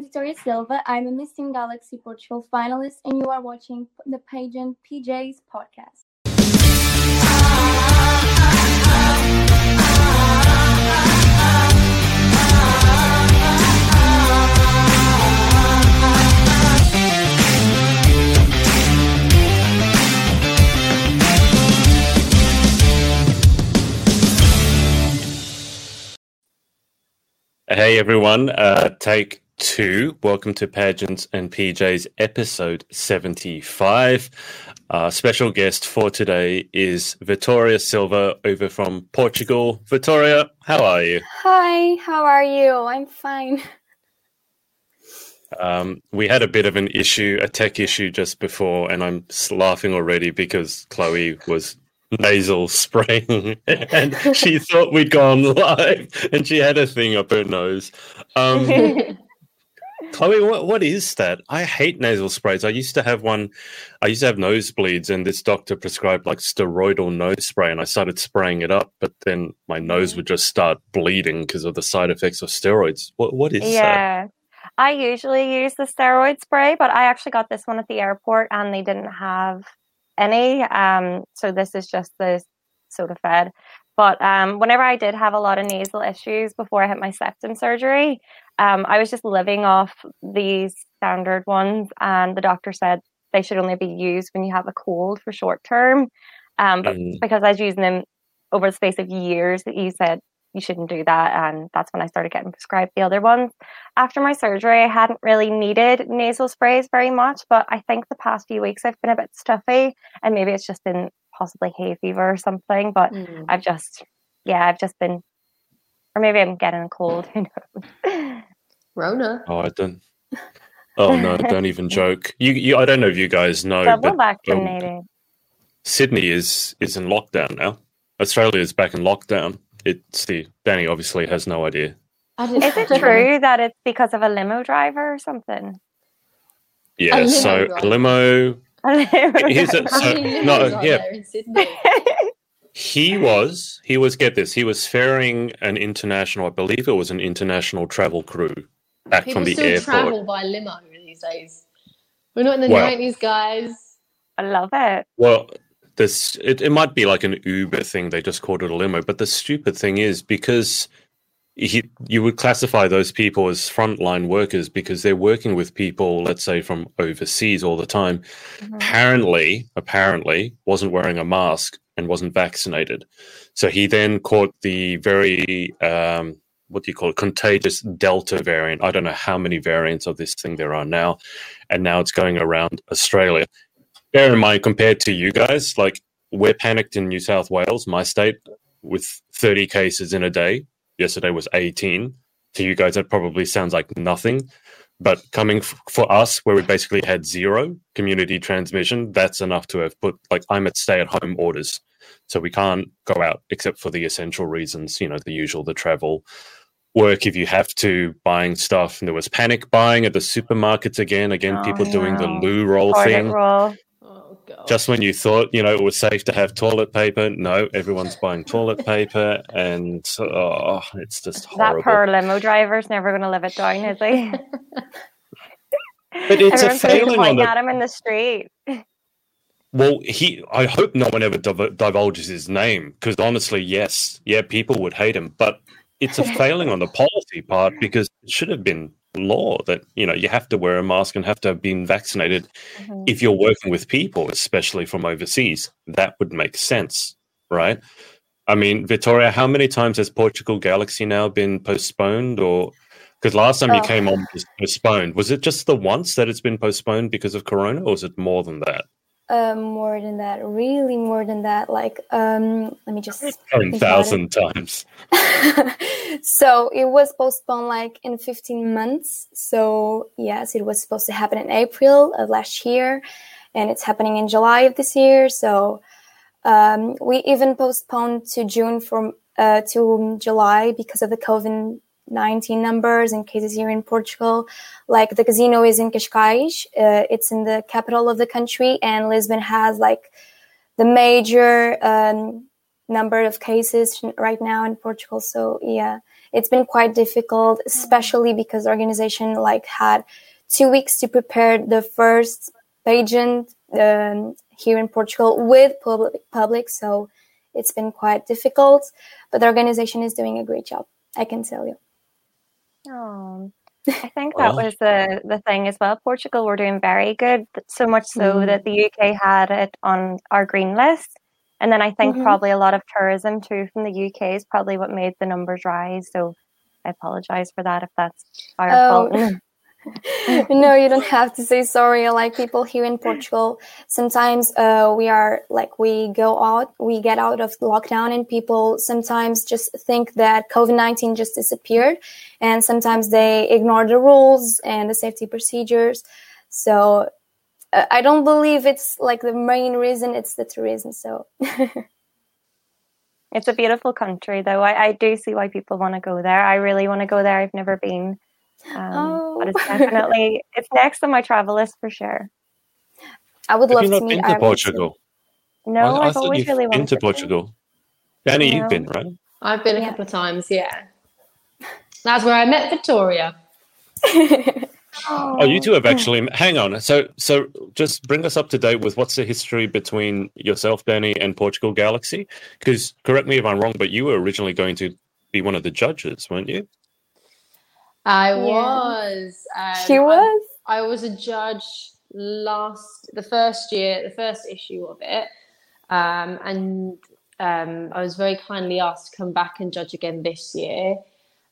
I'm Victoria Silva. I'm a Miss Teen Galaxy Portugal finalist, and you are watching the Pageant PJs podcast. Hey everyone, uh, take two. Welcome to Pageants and PJs episode 75. Our special guest for today is Vitoria Silva over from Portugal. Vitoria, how are you? Hi, how are you? I'm fine. Um, we had a bit of an issue, a tech issue just before, and I'm laughing already because Chloe was nasal spraying and she thought we'd gone live and she had a thing up her nose. Um, Chloe, what, what is that? I hate nasal sprays. I used to have one, I used to have nosebleeds, and this doctor prescribed like steroidal nose spray, and I started spraying it up, but then my nose would just start bleeding because of the side effects of steroids. What, what is yeah. that? I usually use the steroid spray, but I actually got this one at the airport and they didn't have any. Um, so this is just the Sudafed. But um, whenever I did have a lot of nasal issues before I had my septum surgery, um, I was just living off these standard ones, and the doctor said they should only be used when you have a cold for short term. Um, but mm. because I was using them over the space of years, he said you shouldn't do that. And that's when I started getting prescribed the other ones. After my surgery, I hadn't really needed nasal sprays very much, but I think the past few weeks I've been a bit stuffy and maybe it's just been possibly hay fever or something. But mm. I've just, yeah, I've just been, or maybe I'm getting a cold, who knows. Rona. Oh, I don't. Oh no! Don't even joke. You, you, I don't know if you guys know, Double but um, Sydney is is in lockdown now. Australia is back in lockdown it's the Danny obviously has no idea. Is it true that it's because of a limo driver or something? Yeah, a so a limo. He's a, so, no, yeah. he was he was get this he was ferrying an international i believe it was an international travel crew back People from the still airport travel by limo these days we're not in the well, 90s guys i love it well this it, it might be like an Uber thing. They just called it a limo. But the stupid thing is because he, you would classify those people as frontline workers because they're working with people, let's say from overseas all the time. Mm-hmm. Apparently, apparently wasn't wearing a mask and wasn't vaccinated. So he then caught the very um, what do you call it contagious delta variant i don't know how many variants of this thing there are now and now it's going around australia bear in mind, compared to you guys, like we're panicked in New South Wales, my state, with 30 cases in a day. Yesterday was 18. To you guys, that probably sounds like nothing. But coming f- for us, where we basically had zero community transmission, that's enough to have put, like, I'm at stay at home orders. So we can't go out except for the essential reasons, you know, the usual, the travel, work if you have to, buying stuff. And there was panic buying at the supermarkets again. Again, oh, people doing the loo roll thing. Roll. Oh, God. Just when you thought, you know, it was safe to have toilet paper, no, everyone's buying toilet paper, and oh, it's just horrible. That poor limo driver's never going to live it down, is he? but it's Everyone's a failing on the... at him in the street. Well, he. I hope no one ever div- divulges his name because honestly, yes, yeah, people would hate him. But it's a failing on the policy part because it should have been law that you know you have to wear a mask and have to have been vaccinated mm-hmm. if you're working with people especially from overseas that would make sense right i mean victoria how many times has portugal galaxy now been postponed or because last time oh. you came on was postponed was it just the once that it's been postponed because of corona or is it more than that um, more than that, really more than that. Like, um, let me just ten thousand times. so it was postponed like in fifteen months. So yes, it was supposed to happen in April of last year, and it's happening in July of this year. So um, we even postponed to June from uh, to July because of the COVID 19 numbers in cases here in Portugal. Like the casino is in Cascais, uh, it's in the capital of the country, and Lisbon has like the major um, number of cases right now in Portugal. So yeah, it's been quite difficult, especially because the organization like had two weeks to prepare the first pageant um, here in Portugal with public, public. So it's been quite difficult, but the organization is doing a great job. I can tell you. Oh, I think that was the the thing as well. Portugal were doing very good, so much so Mm. that the UK had it on our green list. And then I think Mhm. probably a lot of tourism too from the UK is probably what made the numbers rise. So I apologize for that if that's our Oh. fault. no, you don't have to say sorry. Like people here in Portugal, sometimes uh, we are like we go out, we get out of lockdown, and people sometimes just think that COVID nineteen just disappeared, and sometimes they ignore the rules and the safety procedures. So uh, I don't believe it's like the main reason; it's the tourism. So It's a beautiful country, though. I, I do see why people want to go there. I really want to go there. I've never been, um, but it's Oh. definitely it's next on my travel list for sure. I would love you to not meet been to Ireland too. Portugal? No, I, I I've thought always you've really been wanted to Portugal. Danny, you've been, right? I've been a Yeah. couple of times, yeah. That's where I met Victoria. Oh, you two have actually. Hang on. So, so just bring us up to date with what's the history between yourself, Danny, and Portugal Galaxy? Because correct me if I'm wrong, but you were originally going to be one of the judges, weren't you? I Yeah. was. Um, She was. I was a judge last the first year, the first issue of it, um, and um, I was very kindly asked to come back and judge again this year.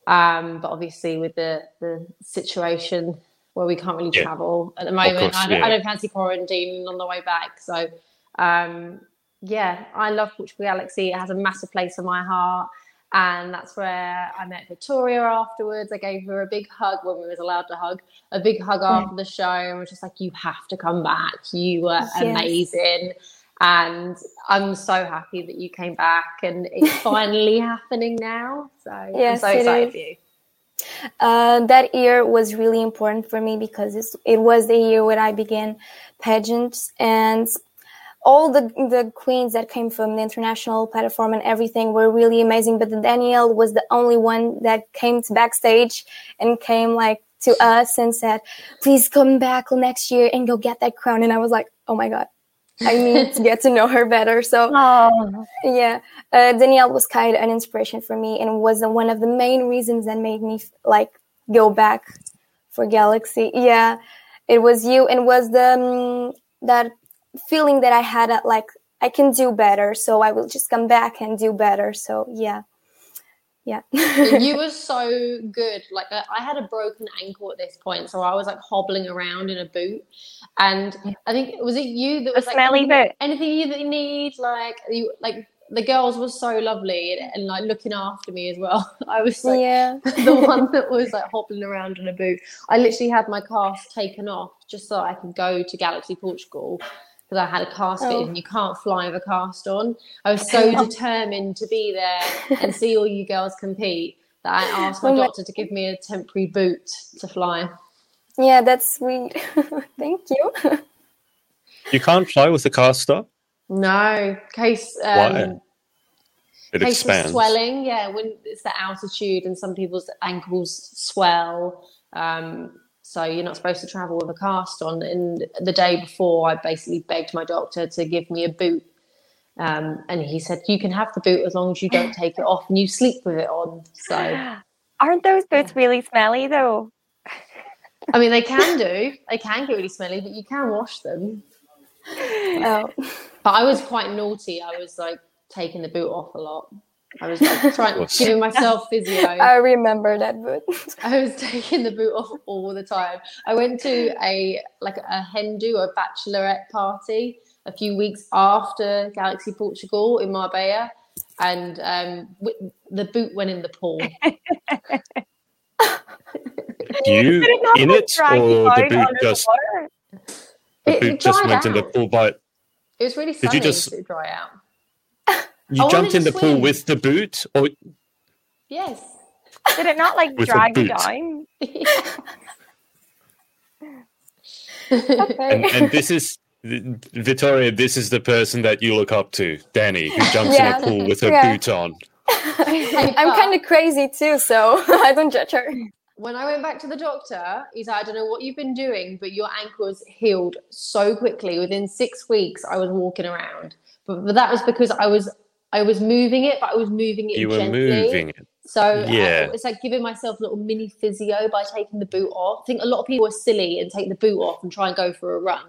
Um, but obviously, with the the situation where we can't really Yeah. travel at the moment, course, I, don't, yeah. I don't fancy quarantining on the way back. So, um, yeah, I love Portugal Galaxy. It has a massive place in my heart. And that's where I met Victoria afterwards. I gave her a big hug when we was allowed to hug, a big hug after the show, and was just like, "You have to come back. You were Yes. amazing." And I'm so happy that you came back, and it's finally happening now. So Yes, I'm so excited is. for you. Uh, that year was really important for me because it's, it was the year when I began pageants and all the the queens that came from the international platform and everything were really amazing. But Danielle was the only one that came to backstage and came like to us and said, "Please come back next year and go get that crown." And I was like, "Oh my god." I need to get to know her better. So Oh, yeah, uh, Danielle was kind of an inspiration for me and was one of the main reasons that made me like go back for Galaxy. Yeah, it was you and was the um, that feeling that I had at like I can do better, so I will just come back and do better. So yeah, yeah. you were so good. Like I I had a broken ankle at this point, so I was like hobbling around in a boot. And I think was it you that The was like smelly anything, boot. anything you that you need, like you like the girls were so lovely and, and like looking after me as well. I was like yeah. the one that was like hobbling around in a boot. I literally had my cast taken off just so I could go to Galaxy Portugal because I had a cast Oh. fitted and you can't fly with a cast on. I was so determined to be there and see all you girls compete that I asked my Oh my- doctor to give me a temporary boot to fly. Yeah, that's sweet. Thank you. You can't fly with the caster. No, case Why? um, It case of expands. swelling. Yeah, when it's the altitude and some people's ankles swell. Um, so you're not supposed to travel with a cast on. And the day before, I basically begged my doctor to give me a boot. Um, and he said, you can have the boot as long as you don't take it off and you sleep with it on. So, aren't those boots really smelly though? I mean, they can do. They can get really smelly, but you can wash them. Oh, But I was quite naughty. I was like taking the boot off a lot. I was like trying, course. giving myself physio. I remember that boot. I was taking the boot off all the time. I went to a like a hen do or a bachelorette party a few weeks after Galaxy Portugal in Marbella, and um, w- the boot went in the pool. You it in it, or the boot just water? the It- boot it just dried went in the pool? But It was really sunny. Did you just- to dry out. You I jumped in to the pool with the boot, or Yes. Did it not like drag you boot. down? and, and this is Victoria. This is the person that you look up to, Danny, who jumps Yeah. in a pool with her Yeah. boot on. I'm kind of crazy too, so I don't judge her. when I went back to the doctor, he's like, I don't know what you've been doing, but your ankles healed so quickly. Within six weeks, I was walking around. But, but that was because I was I was moving it, but I was moving it You were gently. moving it. So Yeah. it's like giving myself a little mini physio by taking the boot off. I think a lot of people are silly and take the boot off and try and go for a run.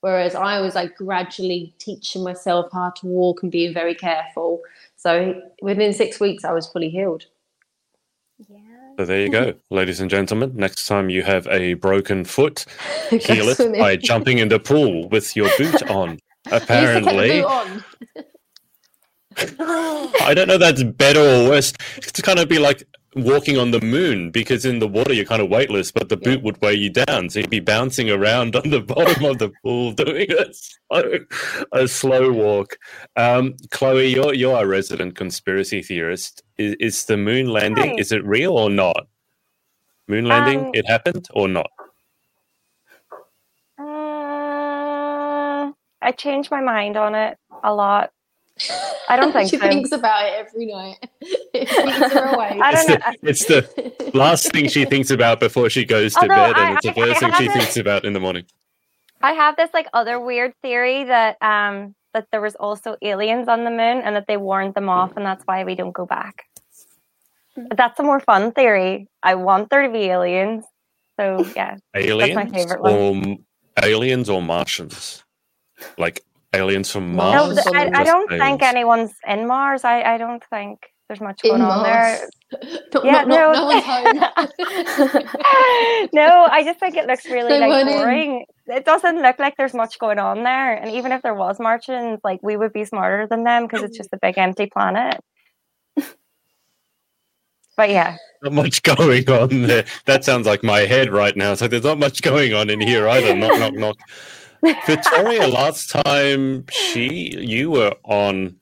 Whereas I was like gradually teaching myself how to walk and being very careful. So within six weeks, I was fully healed. Yeah. So there you go, ladies and gentlemen. Next time you have a broken foot, heal it swimming. by jumping in the pool with your boot on. I used to take the Apparently, boot on. I don't know if that's better or worse. It's kind of be like walking on the moon because in the water you're kind of weightless, but the boot would weigh you down. So you'd be bouncing around on the bottom of the pool doing a slow, a slow walk. Um, Chloe, you're you're our resident conspiracy theorist. Is, is the moon landing? Hi. Is it real or not? Moon landing? Um, it happened or not? Mm, I change my mind on it a lot. I don't think she so. thinks about it every night. it keeps her awake. I It's don't the, know. it's the last thing she thinks about before she goes to Although bed, I- and it's the I- I first thing she haven't- thinks about in the morning. I have this like other weird theory that um that there was also aliens on the moon and that they warned them off and that's why we don't go back. But that's a more fun theory. I want there to be aliens. So yeah. Aliens favorite one. or aliens or Martians, like aliens from Mars? No, th- I, I don't think anyone's in Mars. I, I don't think there's much In going on there. Mars. Not, Yeah, not, not, no. no one's home. no, I just think it looks really They like weren't in. boring. It doesn't look like there's much going on there. And even if there was Martians, like we would be smarter than them because it's just a big empty planet. But yeah, Not much going on there. That sounds like my head right now. So there's not much going on in here either. Knock, knock, knock. Victoria, last time she you were on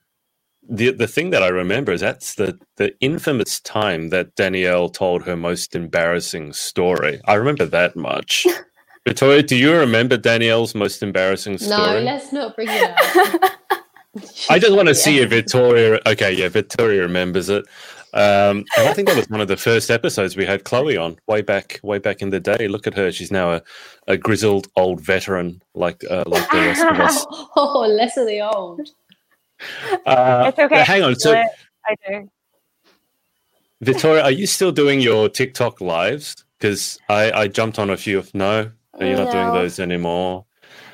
the the thing that I remember is that's the the infamous time that Danielle told her most embarrassing story. I remember that much. Victoria, do you remember Danielle's most embarrassing story? no, story? let's not bring it up. I just want to see Yeah. if Victoria. Okay, yeah, Victoria remembers it. Um, and I think that was one of the first episodes we had Chloe on way back, way back in the day. Look at her; she's now a, a grizzled old veteran, like uh, like the rest of us. Oh, less of the old. Uh, it's okay. Hang on, so I do. Victoria, are you still doing your TikTok lives? Because I, I jumped on a few of no, you're not doing those anymore.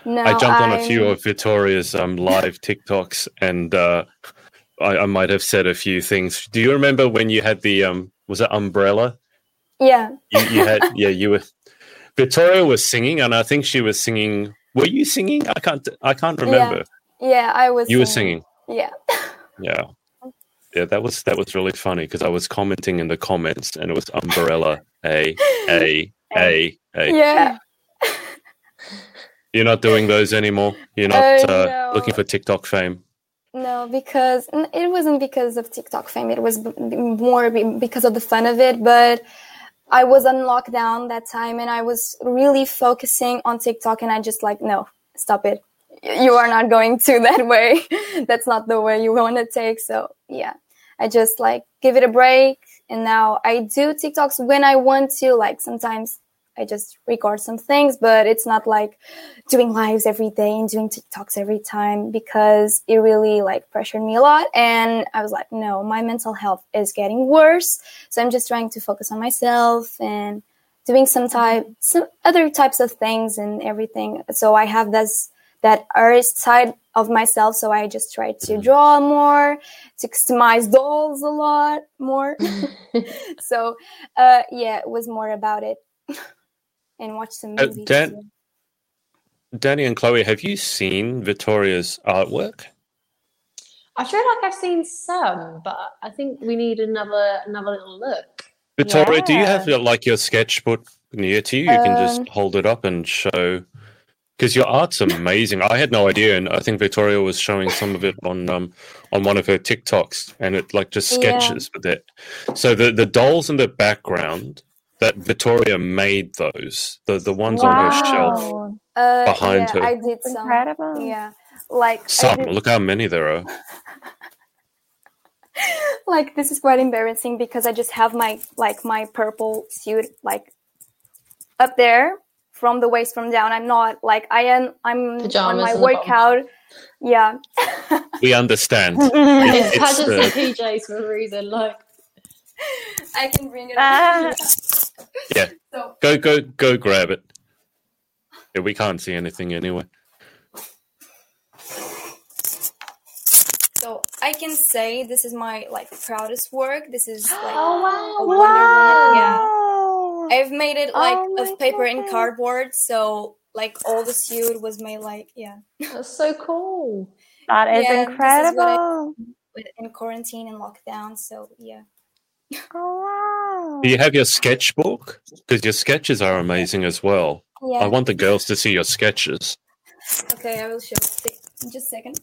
No, I jumped on a few of Victoria's um, live TikToks, and uh, I, I might have said a few things. Do you remember when you had the um, was it umbrella? Yeah, You, you had yeah, you were. Victoria was singing, and I think she was singing. Were you singing? I can't. I can't remember. yeah, I was. You were singing. Yeah. Yeah, yeah. That was that was really funny because I was commenting in the comments, and it was umbrella. A a a a. Yeah. You're not doing those anymore. You're not Uh, uh, no. looking for TikTok fame. No, because it wasn't because of TikTok fame. It was more because of the fun of it. But I was on lockdown that time, and I was really focusing on TikTok, and I just like, no, stop it. You are not going to that way. That's not the way you want to take. So yeah, I just like give it a break. And now I do TikToks when I want to. Like sometimes I just record some things, but it's not like doing lives every day and doing TikToks every time because it really like pressured me a lot. And I was like, no, my mental health is getting worse. So I'm just trying to focus on myself and doing some type, some other types of things and everything. So I have this, that artist side of myself. So I just try to draw more, to customize dolls a lot more. so, uh, yeah, it was more about it. and watch some Uh, movies. Dan- too. Danny and Chloe, have you seen Victoria's artwork? I feel like I've seen some, but I think we need another another little look. Victoria, do you have Yeah. your, like your sketchbook near to you? You can just Um, hold it up and show. Because your art's amazing. I had no idea, and I think Victoria was showing some of it on um on one of her TikToks, and it like just Yeah. sketches with it. So the the dolls in the background that Victoria made those the the ones on her shelf. Uh, behind yeah, her. I did some. Incredible. Yeah, like Some did- look how many there are. like this is quite embarrassing because I just have my like my purple suit like up there from the waist from down. I'm not like I am. I'm Pajamas on my on the bottom. workout. Yeah, We understand. It's It's, pageants uh, and PJs for a reason. Like, I can bring it. Up. Yeah. So Go, go, go! Grab it. Yeah, we can't see anything anyway. so I can say this is my like proudest work. This is like oh a wow, Woman, yeah. I've made it like Oh of paper and cardboard. So like all the suit was made like yeah. that's so cool. That is Yeah, this is what I- incredible. with- in quarantine and lockdown. So yeah. Oh, Do you have your sketchbook? Because your sketches are amazing as well. Yeah. I want the girls to see your sketches okay, I will show. Just a second.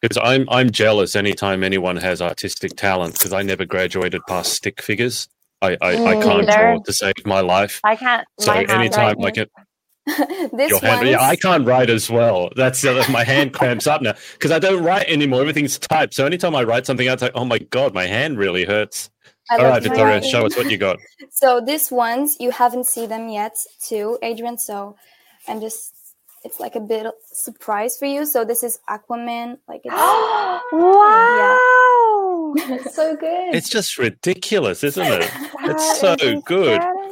because I'm I'm jealous anytime anyone has artistic talent because I never graduated past stick figures. I I, I can't draw to save my life. I can't. So my anytime I handwriting can, this your hand, yeah, I can't write as well. That's uh, my hand cramps up now because I don't write anymore. Everything's typed. So anytime I write something out, it's like, oh my god, my hand really hurts. I All love right, Victoria, writing. show us what you got. So these ones you haven't seen them yet, too, Adrian. So I'm just. It's like a bit of surprise for you. So this is Aquaman. Like it's wow. It's so good. It's just ridiculous, isn't it? That It's so good. incredible.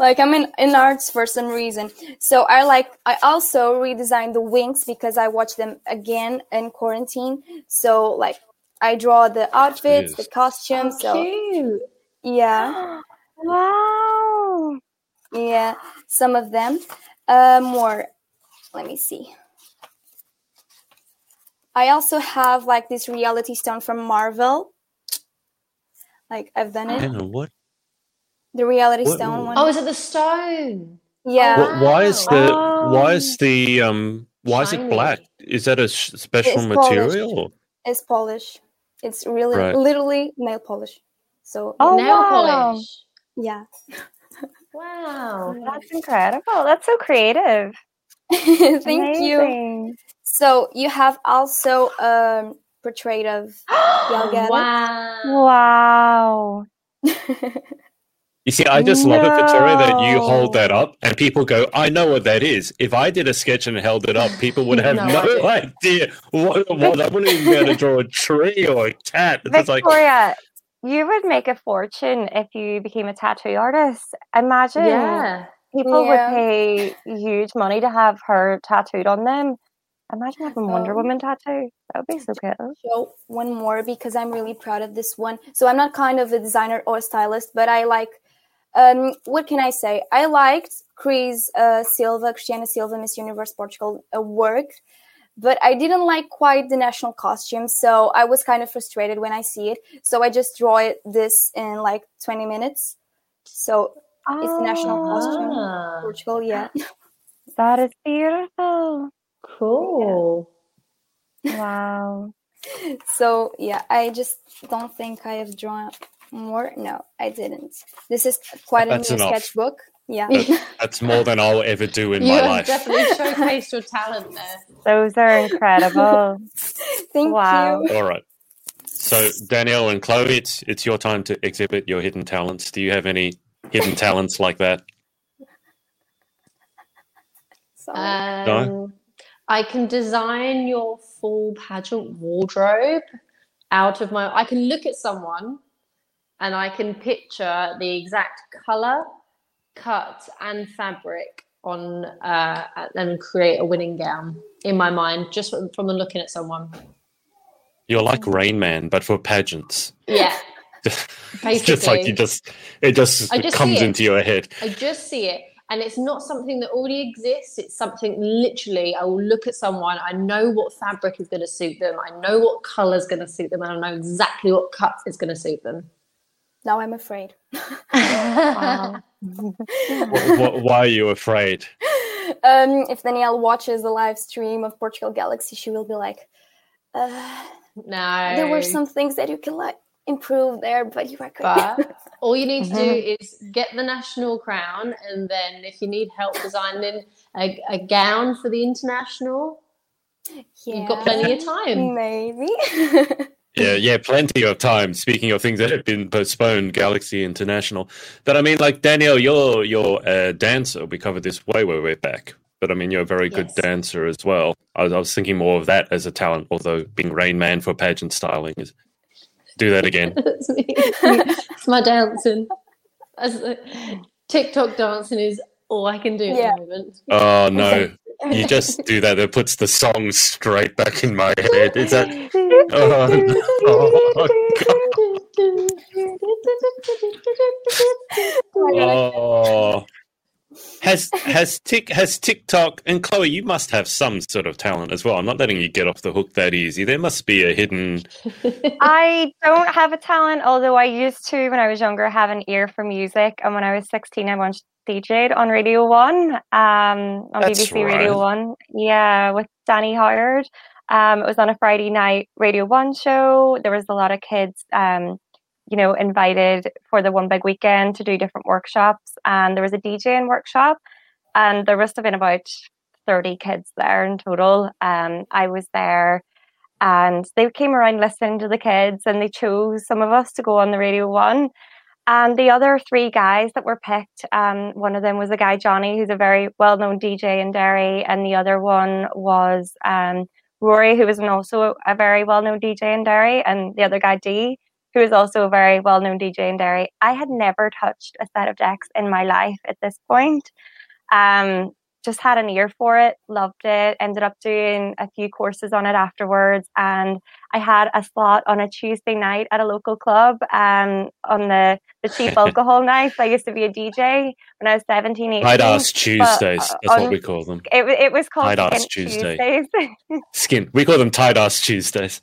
Like I'm in, in arts for some reason. So I like I also redesigned the Winx because I watched them again in quarantine. So like I draw the outfits, the costumes. so So cute. yeah, Wow. yeah, some of them. Uh, more. Let me see. I also have like this reality stone from Marvel. Like I've done it. Hang on, what? The reality What- stone one. Oh, is it the stone? yeah. Wh- Why is the why Oh. is the um why is it black? Is that a special It's polished. material? It's polish. It's really Right. literally nail polish. So Oh, Nail wow. polish. yeah. Wow. That's incredible. That's so creative. Thank you. So you have also um portrait of Gal Wow. Wow. You see, I just love it, Victoria, that you hold that up and people go, I know what that is. If I did a sketch and held it up, people would have No no, idea what, what I wouldn't even be able to draw a tree or a cat. It's like Victoria, you would make a fortune if you became a tattoo artist. Imagine Yeah. people Yeah. would pay huge money to have her tattooed on them. Imagine having Wonder. Woman tattoo. That would be so cool. show one more because I'm really proud of this one. So I'm not kind of a designer or a stylist, but I like um what can I say? I liked Cris uh, Silva, Cristiana Silva, Miss Universe Portugal uh, work, but I didn't like quite the national costume, so I was kind of frustrated when I see it. So I just draw it this in like 20 minutes. So It's the national costume. Ah, Portugal, yeah. That is beautiful. cool. Wow. So yeah, I just don't think I have drawn more. No, I didn't. This is quite a That's new enough. sketchbook. Yeah. that's more than I'll ever do in you my have life. definitely showcased your talent there. Those are incredible. Thank Wow. you. All right. So Danielle and Chloe, it's it's your time to exhibit your hidden talents. Do you have any hidden talents like that? Sorry. Um, I can design your full pageant wardrobe out of my. I can look at someone and I can picture the exact color, cut, and fabric on uh, and create a winning gown in my mind just from, from looking at someone. You're like Rain Man, but for pageants. Yeah, It's just like you just it just, just comes into your head. I just see it. And it's not something that already exists. It's something literally, I will look at someone, I know what fabric is going to suit them, I know what color is going to suit them, and I know exactly what cut is going to suit them. Now I'm afraid. Wow. Wh- wh- Why are you afraid? Um, if Danielle watches the live stream of Portugal Galaxy, she will be like, uh, No. "There were some things that you can like improve there, but you are good." But all you need to do Mm-hmm. is get the national crown, and then if you need help designing a, a gown for the international, yeah, you've got plenty of time. Maybe. Yeah, yeah, plenty of time. Speaking of things that have been postponed, Galaxy International. But I mean, like Danielle, you're you're a dancer. We covered this way, way, way back. But I mean, you're a very good dancer as well. I was, I was thinking more of that as a talent, although being Rain Man for pageant styling is. Do that again. That's me. it's my dancing. As, TikTok dancing is all I can do Yeah. at the moment. Oh no, you just do that. It puts the song straight back in my head. Is that? Oh, Oh, has has Tik has TikTok and Chloe? You must have some sort of talent as well. I'm not letting you get off the hook that easy. There must be a hidden. I don't have a talent, although I used to when I was younger have an ear for music. And when I was 16, I once DJ'd on Radio 1, um, on That's BBC Radio 1. Yeah, with Danny Howard. Um, it was on a Friday night Radio 1 show. There was a lot of kids, um, you know, invited for the one big weekend to do different workshops. And there was a DJing workshop, and there must have been about 30 kids there in total. Um, I was there and they came around listening to the kids and they chose some of us to go on the radio one and the other three guys that were picked um, one of them was a guy johnny who's a very well-known dj in derry and the other one was um, rory who was an also a very well-known dj in derry and the other guy d who is also a very well-known dj in derry i had never touched a set of decks in my life at this point um, just had an ear for it, loved it, ended up doing a few courses on it afterwards. And I had a slot on a Tuesday night at a local club um, on the, the cheap alcohol nights. I used to be a DJ when I was 17, 18. I'd ask Tuesdays. uh, That's on- what we call them. It, it was called I'd ask Tuesday. Tuesdays. Skin. We call them tight ass Tuesdays.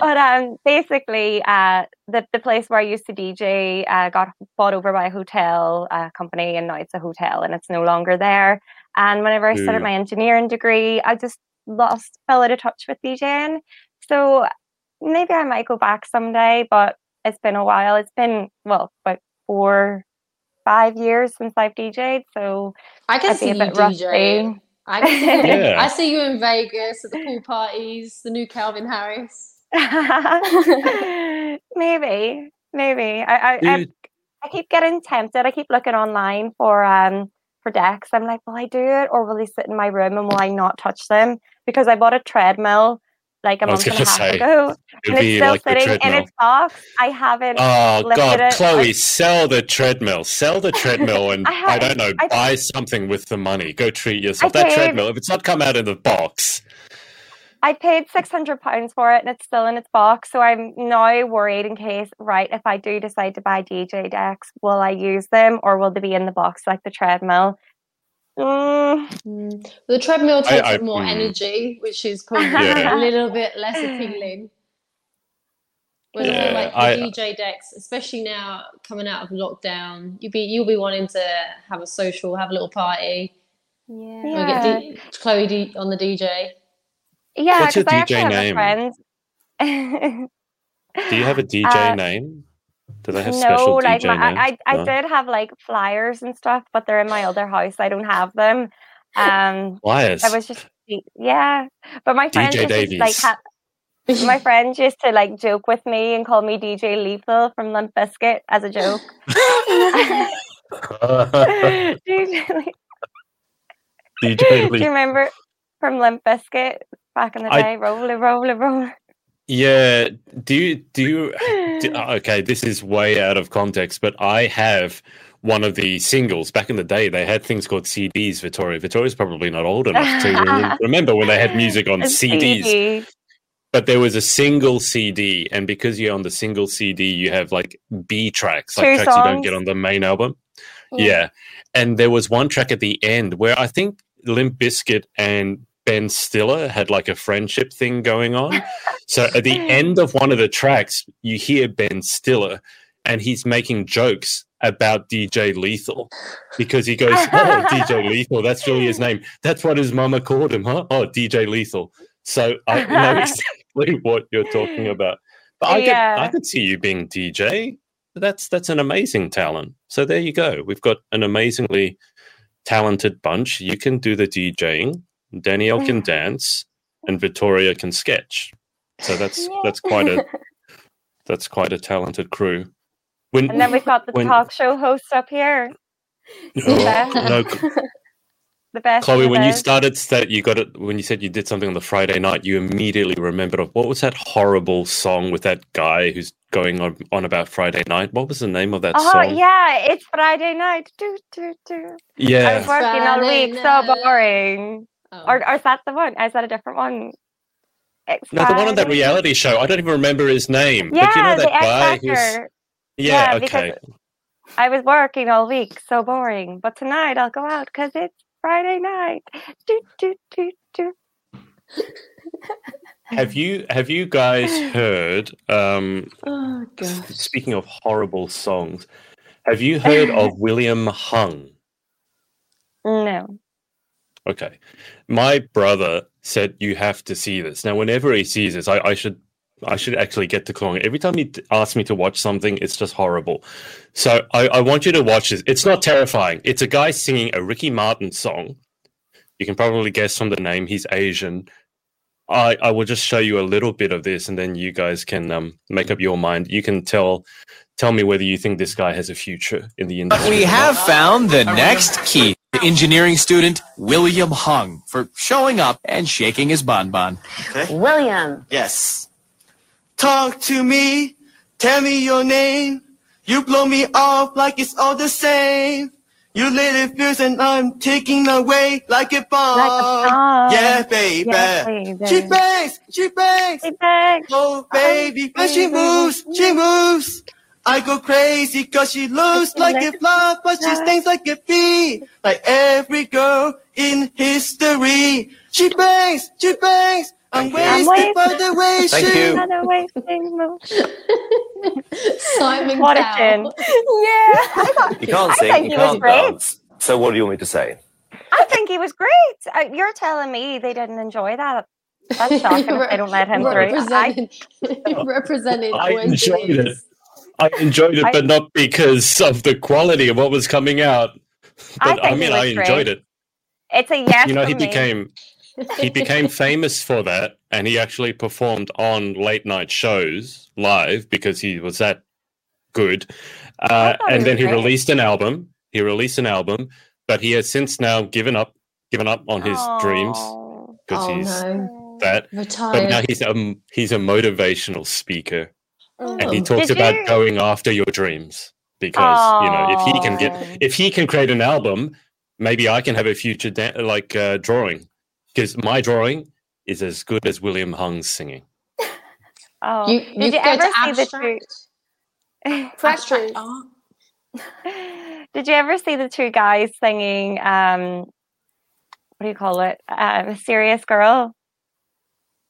but um, basically, uh, the the place where I used to DJ uh, got bought over by a hotel uh, company, and now it's a hotel, and it's no longer there. And whenever I started Ooh. my engineering degree, I just lost, fell out of touch with DJing. So maybe I might go back someday, but it's been a while. It's been well, about four, five years since I've DJed, so I can I'd be see a you bit DJ. rusty. I, can see you, Yeah. I see you in Vegas at the pool parties, the new Calvin Harris. maybe, maybe. I, I, I, I keep getting tempted. I keep looking online for um for decks. I'm like, will I do it or will they sit in my room and will I not touch them? Because I bought a treadmill like a month and a half say, ago, and it's still like sitting in its box. I haven't. Oh God, it. Chloe, sell the treadmill. Sell the treadmill, and I I, don't know, I- buy something with the money. Go treat yourself. I that did. treadmill, if it's not come out of the box, I paid six hundred pounds for it, and it's still in its box. So I'm now worried in case, right, if I do decide to buy DJ decks, will I use them or will they be in the box like the treadmill? Mm. The treadmill takes I- up more mm. energy, which is probably Yeah. a little bit less appealing. Whereas Yeah, like the I- DJ decks, especially now coming out of lockdown, you'll be you'll be wanting to have a social, have a little party. Yeah. We'll get D- Chloe D- on the DJ. yeah, What's your because I actually DJ have name? a friend. do you have a DJ Uh, name? Do they have no, special like DJ my. I, I, No? I did have like flyers and stuff, but they're in my other house. I don't have them. Um, Wires. I was just yeah, but my friends DJ used to, like ha- my friends used to like joke with me and call me DJ Lethal from Limp Bizkit as a joke. you, DJ do you remember from Limp Bizkit back in the day? Roll it, roll it, roll it. Yeah. Do you do you do- ah, okay, this is way out of context, but I have one of the singles. Back in the day, they had things called CDs, Victoria. Victoria's probably not old enough to remember when they had music on CDs. CD. But there was a single CD, and because you're on the single CD, you have like B tracks, like Two tracks you don't get on the main album. Yeah. Yeah. And there was one track at the end where I think Limp Bizkit and Ben Stiller had like a friendship thing going on. so at the end of one of the tracks, you hear Ben Stiller and he's making jokes about DJ Lethal because he goes, Oh, DJ Lethal, that's really his name. That's what his mama called him, huh? Oh, DJ Lethal. So I know exactly what you're talking about. But I, Yeah. could, I could see you being DJ that's that's an amazing talent. So there you go. We've got an amazingly talented bunch. You can do the DJing, Danielle can dance, and Victoria can sketch. So that's that's quite a that's quite a talented crew. When And then we've got the when- talk show host up here. Oh, no, no, The best. Chloe, of when you started that, you got it when you said you did something on the Friday night. You immediately remembered of what was that horrible song with that guy who's going on, on about Friday night? What was the name of that Oh song? yeah, it's Friday night. Do, do, do. I yeah. was working all Friday week, so boring. Oh. Or, or is that the one? Is that a different one? It's No, the one on that reality show. I don't even remember his name. Yeah, but you know the that X guy who's yeah, Yeah, okay. I was working all week, so boring. But tonight I'll go out because it's Friday night. Do, do, do, do. Have you have you guys heard? Um, oh gosh. speaking of horrible songs, have you heard of William Hung? No. Okay, my brother said you have to see this. Now, whenever he sees this, I, I should I should actually get to Klong. Every time he asks me to watch something, it's just horrible. So I, I want you to watch this. It's not terrifying. It's a guy singing a Ricky Martin song. You can probably guess from the name. He's Asian. I, I will just show you a little bit of this, and then you guys can um, make up your mind. You can tell tell me whether you think this guy has a future in the But industry. we have found the next key. The engineering student William Hung for showing up and shaking his bonbon. William. Yes. Talk to me. Tell me your name. You blow me off like it's all the same. You lit it fierce and I'm taking away like a bomb. bomb. Yeah, baby. Yeah, baby. She bangs. She bangs. Hey, babe. Oh, baby. When she oh, moves, she moves. I go crazy cause she looks like a flower, but she stings like a bee. Like every girl in history. She bangs, she bangs. I'm Thank you. wasted by the way Thank she you. Another wasting move. Simon What a chin. yeah. You can't I think you he was can't great. dance. So what do you want me to say? I think he was great. Uh, you're telling me they didn't enjoy that. That's shocking if they don't let him through. I, Represented, represented I enjoyed it. Girls. I enjoyed it, I- but not because of the quality of what was coming out. I But I, think he mean, I enjoyed great. it. it's a yes. You know, he me. became he became famous for that, and he actually performed on late night shows live because he was that good. Uh, and then was he great. released an album. He released an album, but he has since now given up, given up on his dreams Oh. because Oh he's no, that. But now he's a he's a motivational speaker. And he Oh. talks Did about you- going after your dreams because you know if he can get if he can create an album maybe i can have a future da- like uh, drawing because my drawing is as good as william hung's singing Oh. You, Did you you ever to see the two? abstract, abstract Practice. art. Did you ever see the two guys singing? Um, what do you call it? Uh, Serious Girl.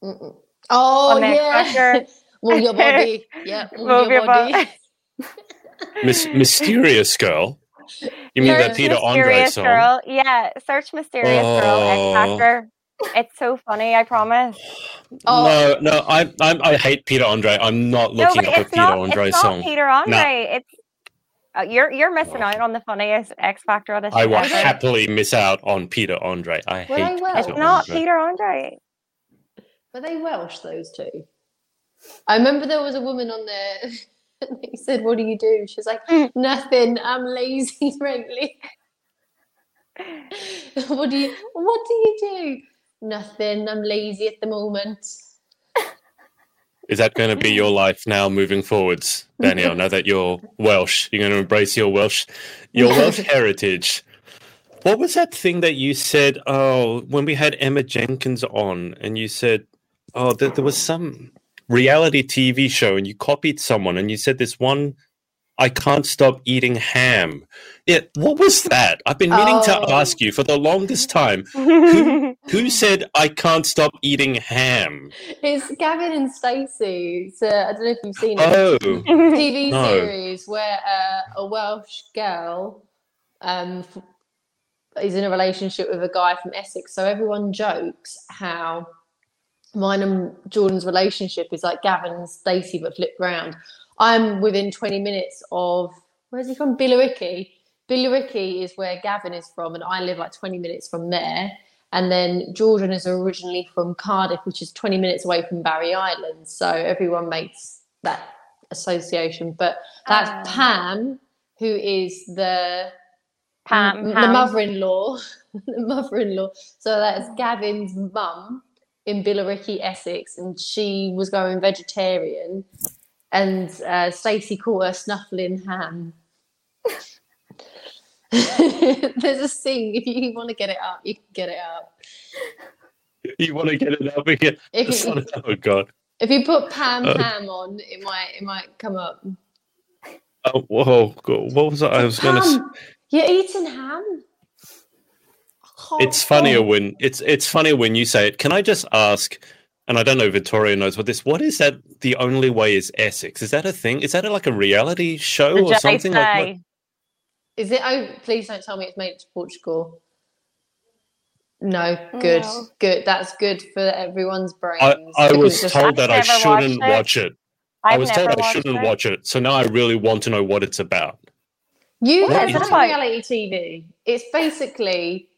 Mm-mm. Oh yeah, structure. Move your body. Yeah, move, Move your, your body. body. Mis- mysterious girl you mean Search that peter andre song Girl. Yeah, search Mysterious Girl X Oh. Factor. It's so funny. I promise. Oh. no no I, I'm, I hate peter andre i'm not looking but up a it's peter not. andre it's song not Peter Andre. It's uh, you're you're missing out on the funniest X Factor audition. i will ever. happily miss out on peter andre i Were they hate Welsh? It's peter not andre Peter Andre. Were they Welsh? Those two. I remember there was a woman on there. and He said, "What do you do?" She was like, Mm. "Nothing. I'm lazy, frankly." what do you What do you do? Nothing. I'm lazy at the moment. Is that going to be your life now moving forwards, Danielle? now that you're Welsh, you're going to embrace your Welsh, your Welsh heritage. What was that thing that you said? Oh, when we had Emma Jenkins on, and you said, "Oh, there, there was some reality TV show," and you copied someone, and you said this one. I can't stop eating ham. Yeah, what was that? I've been meaning to Oh. ask you for the longest time. Who, who said I can't stop eating ham? It's Gavin and Stacey. So I don't know if you've seen it. Oh, TV No. series where uh, a Welsh girl um, is in a relationship with a guy from Essex. So everyone jokes how mine and Jordan's relationship is like Gavin and Stacey, but flipped round. I'm within 20 minutes of where's he from? Billericay. Billericay is where Gavin is from, and I live like 20 minutes from there. And then Jordan is originally from Cardiff, which is 20 minutes away from Barry Island. So everyone makes that association. But that's Ah. Pam, who is the Pam, the Pam. mother-in-law, the mother-in-law. So that's Gavin's mum in Billericay, Essex, and she was going vegetarian. And uh, Stacey called her snuffling ham. There's a sing. If you want to get it up, you can get it up. You want to get it up again? If you, oh god! if you put Pam Uh. Ham on, it might it might come up. Oh, whoa! God, What was that? I was gonna. you're eating ham. It's funnier when it's it's funnier when you say it. Can I just ask? And I don't know if Vitoria knows what this. What is that? The only way is Essex. Is that a thing? Is that like a reality show The or something? Like what? JSA. Is it? Oh, please don't tell me it's made to Portugal. No, oh, good, No. good. That's good for everyone's brains. I, I was it's- told that I shouldn't watched it. watch it. I I've was told I shouldn't it. watch it. So now I really want to know what it's about. You What have is it done about? reality TV. It's basically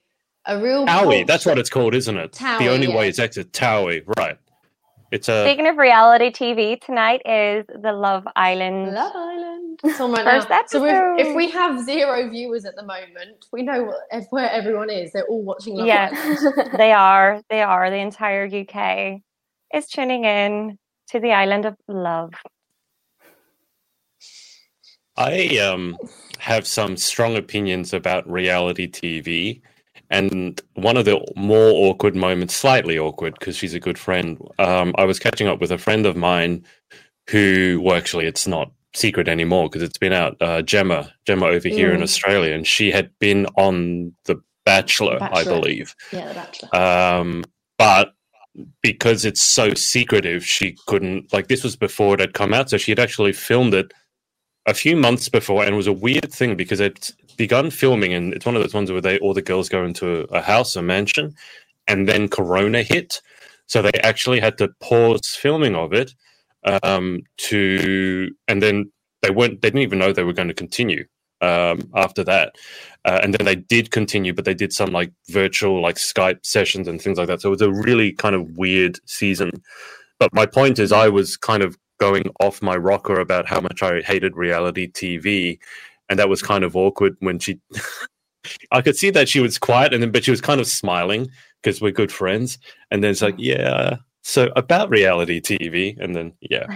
a real. Towie, that's what it's called, isn't it? Towie, the only yeah. way is Essex Towie, right? It's a Speaking of reality TV, tonight is the Love Island. Love Island. It's on right First now. So if, if we have zero viewers at the moment, we know what, where everyone is. They're all watching Love Yeah. Island. They are, they are. The entire UK is tuning in to the island of love. I um have some strong opinions about reality TV, and one of the more awkward moments, slightly awkward because she's a good friend. Um, I was catching up with a friend of mine who, well, actually, it's not secret anymore because it's been out. Uh, Gemma, Gemma over here in Mm. Australia, and she had been on The Bachelor, I believe. Yeah, The Bachelor. Um, but because it's so secretive, she couldn't. Like this was before it had come out, so she had actually filmed it a few months before, and it was a weird thing because it's begun filming, and it's one of those ones where they all the girls go into a house, a mansion, and then Corona hit, so they actually had to pause filming of it um, to, and then they weren't. They didn't even know they were going to continue um, after that. Uh, and then they did continue, but they did some like virtual, like Skype sessions and things like that. So it was a really kind of weird season. But my point is, I was kind of going off my rocker about how much I hated reality TV, and that was kind of awkward when she. I could see that she was quiet, and then but she was kind of smiling because we're good friends. And then it's like, yeah. So about reality TV, and then yeah,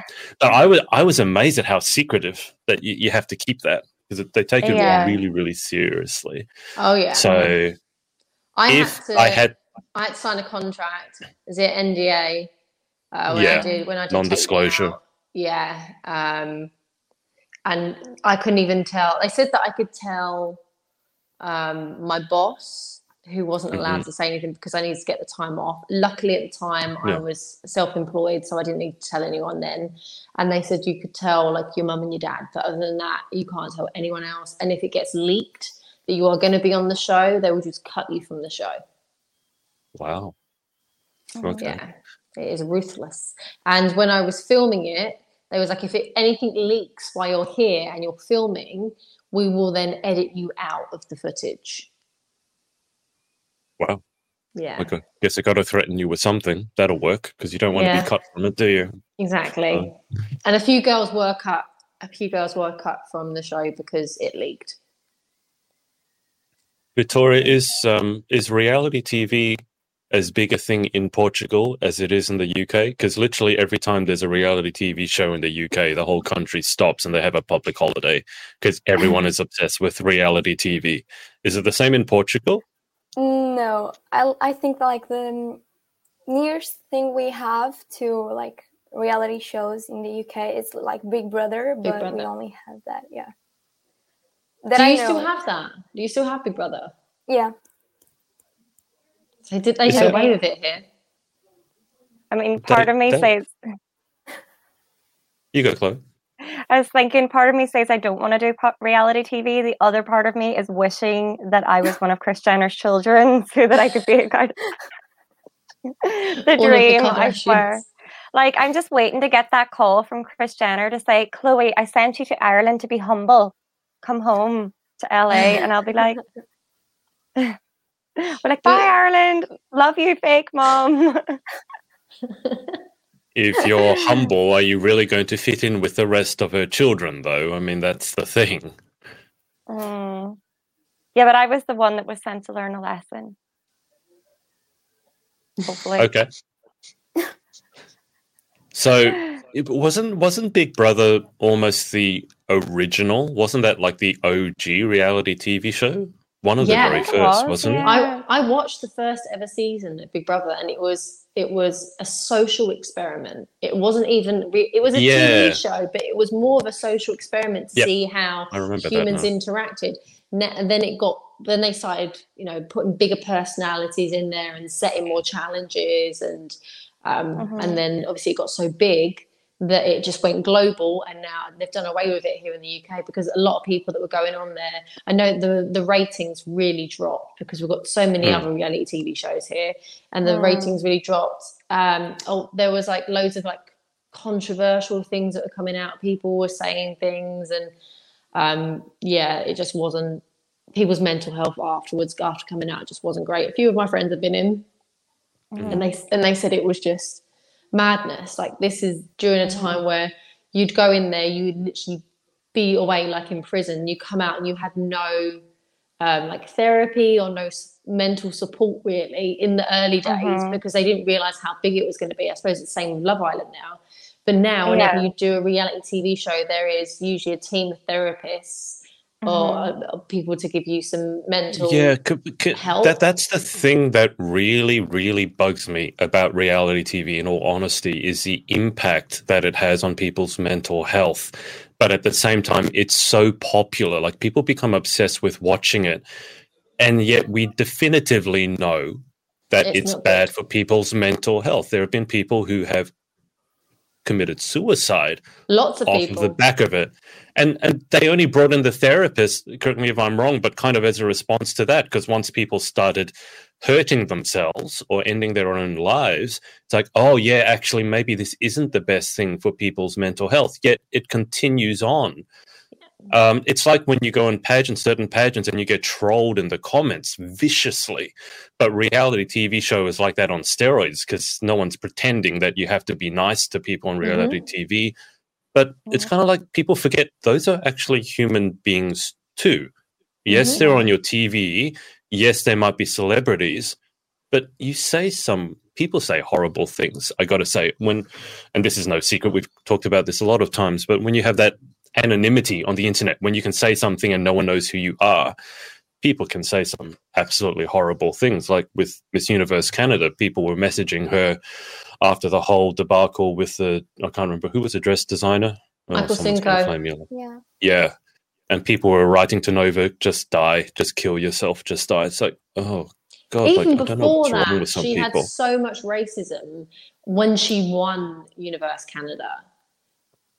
but I was I was amazed at how secretive that you, you have to keep that because they take it Yeah. really really seriously. Oh yeah. So I if had to. I had I had to sign a contract. Is it NDA? Uh, when I Yeah, did when I did non-disclosure. Yeah, um, and I couldn't even tell. They said that I could tell um, my boss, who wasn't allowed to say anything because I needed to get the time off. Luckily, at the time, I was self-employed, so I didn't need to tell anyone then. And they said you could tell like your mum and your dad, but other than that, you can't tell anyone else. And if it gets leaked that you are going to be on the show, they will just cut you from the show. wow. Okay. Yeah, it is ruthless. And when I was filming it, they was like, if it, anything leaks while you're here and you're filming, we will then edit you out of the footage. Wow. Yeah, Okay. Guess I got to threaten you with something. That'll work because you don't want to Yeah. be cut from it, do you? exactly. And a few girls were cut. A few girls were cut from the show because it leaked. Vitoria, is um is reality TV as big a thing in Portugal as it is in the UK? Because literally every time there's a reality TV show in the UK, the whole country stops and they have a public holiday because everyone is obsessed with reality TV. Is it the same in Portugal? No, I I think like the nearest thing we have to like reality shows in the UK is like Big Brother, Big but we only have that. Yeah. That Do you know. still have that? Do you still have Big Brother? yeah. So did they Is get that- away with it here? I mean, That- part of me that- says, You go, Chloe. I was thinking, part of me says I don't want to do po- reality TV. The other part of me is wishing that I was one of Kris Jenner's children so that I could be a kind the All of the dream, I swear. Like, I'm just waiting to get that call from Kris Jenner to say, Chloe, I sent you to Ireland to be humble. Come home to LA. And I'll be like, we're like, bye, But- Ireland. Love you, fake mom. if you're humble, are you really going to fit in with the rest of her children, though? I mean, that's the thing. Mm. Yeah, but I was the one that was sent to learn a lesson. Hopefully. Okay. So it wasn't wasn't Big Brother almost the original? Wasn't that like the OG reality TV show? One of Yeah, the very it first, was, wasn't yeah. I I watched the first ever season of Big Brother, and it was it was a social experiment. It wasn't even re- it was a Yeah. TV show, but it was more of a social experiment to Yep. see how I remember that humans interacted. Ne- And then it got then they started you know putting bigger personalities in there and setting more challenges and um, Mhm. and then obviously it got so big that it just went global and now they've done away with it here in the UK because a lot of people that were going on there I know the the ratings really dropped because we've got so many Mm. other reality TV shows here and the Mm. ratings really dropped um oh there was like loads of like controversial things that were coming out people were saying things and um yeah it just wasn't people's mental health afterwards after coming out just wasn't great a few of my friends have been in and they and they said it was just madness. Like this is during a time where you'd go in there, you'd literally be away like in prison. You come out and you had no um, like therapy or no s- mental support really in the early days Mhm. because they didn't realize how big it was going to be. I suppose it's the same with Love Island now. But now, whenever Yeah. you do a reality TV show, there is usually a team of therapists or uh, uh, people to give you some mental. Yeah, c- c- help. that that's the thing that really, really bugs me about reality TV. In all honesty, is the impact that it has on people's mental health. But at the same time, it's so popular; like people become obsessed with watching it, and yet we definitively know that It's it's, bad good. for people's mental health. There have been people who have committed suicide Lots of off people. of the back of it. And and they only brought in the therapist, correct me if I'm wrong, but kind of as a response to that, because once people started hurting themselves or ending their own lives, it's like, oh yeah, actually maybe this isn't the best thing for people's mental health. Yet it continues on. Um, it's like when you go in pageants, certain pageants, and you get trolled in the comments viciously. But reality TV show is like that on steroids because no one's pretending that you have to be nice to people on reality TV. But it's kind of like people forget those are actually human beings too. Yes, Mhm. they're on your TV. Yes, they might be celebrities, but you say some people say horrible things. I got to say, when, and this is no secret, we've talked about this a lot of times, but when you have that anonymity on the internet, when you can say something and no one knows who you are, people can say some absolutely horrible things. Like with Miss Universe Canada, people were messaging her after the whole debacle with the, I can't remember who was the dress designer. Oh, Michael Cinco. Yeah. Yeah. And people were writing to Nova, just die, just kill yourself, just die. It's like, oh God, Even like I don't know before what's wrong that, with some she people. had so much racism when she won Universe Canada.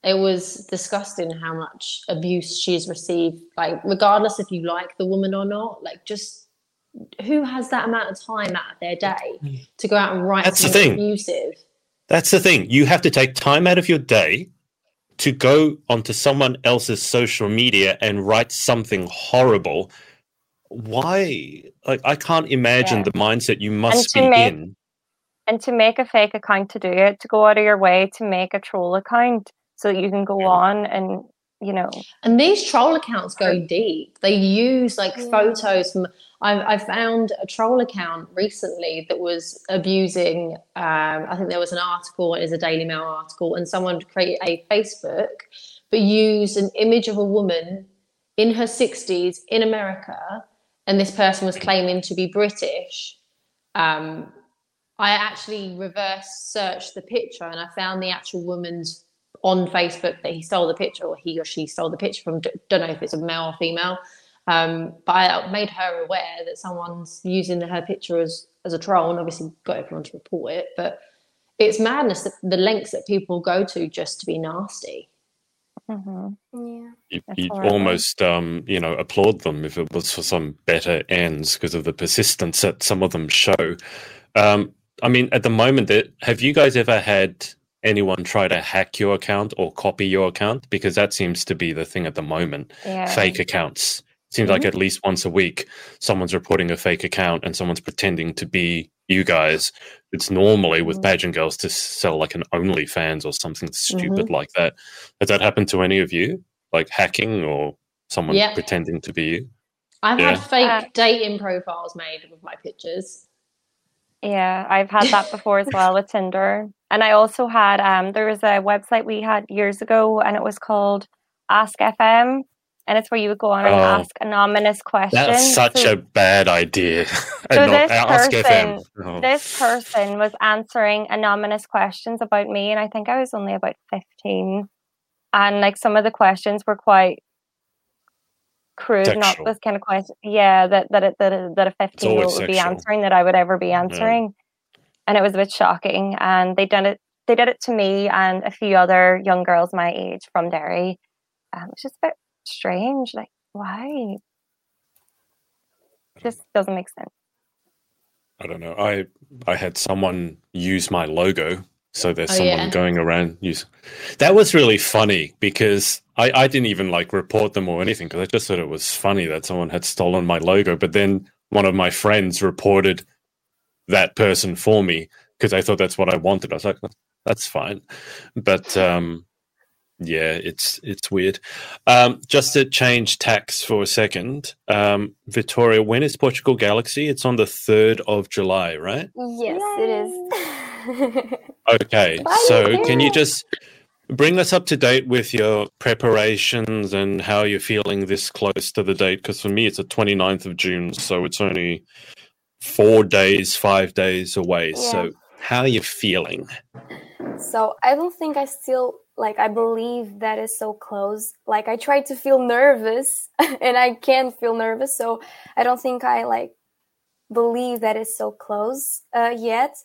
It was disgusting how much abuse she's received. Like, regardless if you like the woman or not, like, just who has that amount of time out of their day to go out and write That's the thing. abusive? That's the thing. You have to take time out of your day to go onto someone else's social media and write something horrible. Why? Like, I can't imagine Yeah. the mindset you must to be make- in. and to make a fake account to do it, to go out of your way to make a troll account so that you can go on and you know And these troll accounts go deep. They use like Yeah. photos from. I, I found a troll account recently that was abusing. Um, I think there was an article, it was a Daily Mail article, and someone created a Facebook, but used an image of a woman in her 60s in America, and this person was claiming to be British. Um, I actually reverse searched the picture and I found the actual woman's on Facebook that he stole the picture or he or she stole the picture from. Don't know if it's a male or female. Um, but I made her aware that someone's using her picture as, as a troll and obviously got everyone to report it. But it's madness that the lengths that people go to just to be nasty. mhm. Yeah. You, you'd horrible. almost, um, you know, applaud them if it was for some better ends because of the persistence that some of them show. Um, I mean, at the moment, that have you guys ever had anyone try to hack your account or copy your account? Because that seems to be the thing at the moment. yeah Fake accounts. Seems Mm-hmm. like at least once a week, someone's reporting a fake account and someone's pretending to be you guys. It's normally with pageant girls to sell like an OnlyFans or something stupid Mm-hmm. like that. Has that happened to any of you? Like hacking or someone Yeah. pretending to be you? I've Yeah. had fake Uh, dating profiles made with my pictures. Yeah, I've had that before as well with Tinder. And I also had um there was a website we had years ago and it was called Ask FM and it's where you would go on and Oh. ask anonymous questions. That's such So a bad idea. So this Ask FM. person- Oh. this person was answering anonymous questions about me and I think I was only about 15 and like some of the questions were quite crude not this kind of question yeah that that it, that, a- that a 15 year old would be answering that I would ever be answering and it was a bit shocking and they done it they did it to me and a few other young girls my age from Derry um, it's just a bit strange like why just doesn't make sense I don't know. I I had someone use my logo, so there's Oh, someone yeah. going around use. That was really funny because I I didn't even like report them or anything because I just thought it was funny that someone had stolen my logo. But then one of my friends reported that person for me because I thought that's what I wanted. I was like, that's fine, but um, yeah, it's it's weird. Um, just to change tax for a second, um, Vitoria, when is Portugal Galaxy? It's on the third of July, right? Yes, it is. Okay, Bye, so can you just bring us up to date with your preparations and how you're feeling this close to the date? Because for me, it's the 29th of June, so it's only four days, five days away. Yeah. So, how are you feeling? So I don't think I still like I believe that is so close. Like I try to feel nervous and I can't feel nervous, so I don't think I like believe that it's so close uh, yet.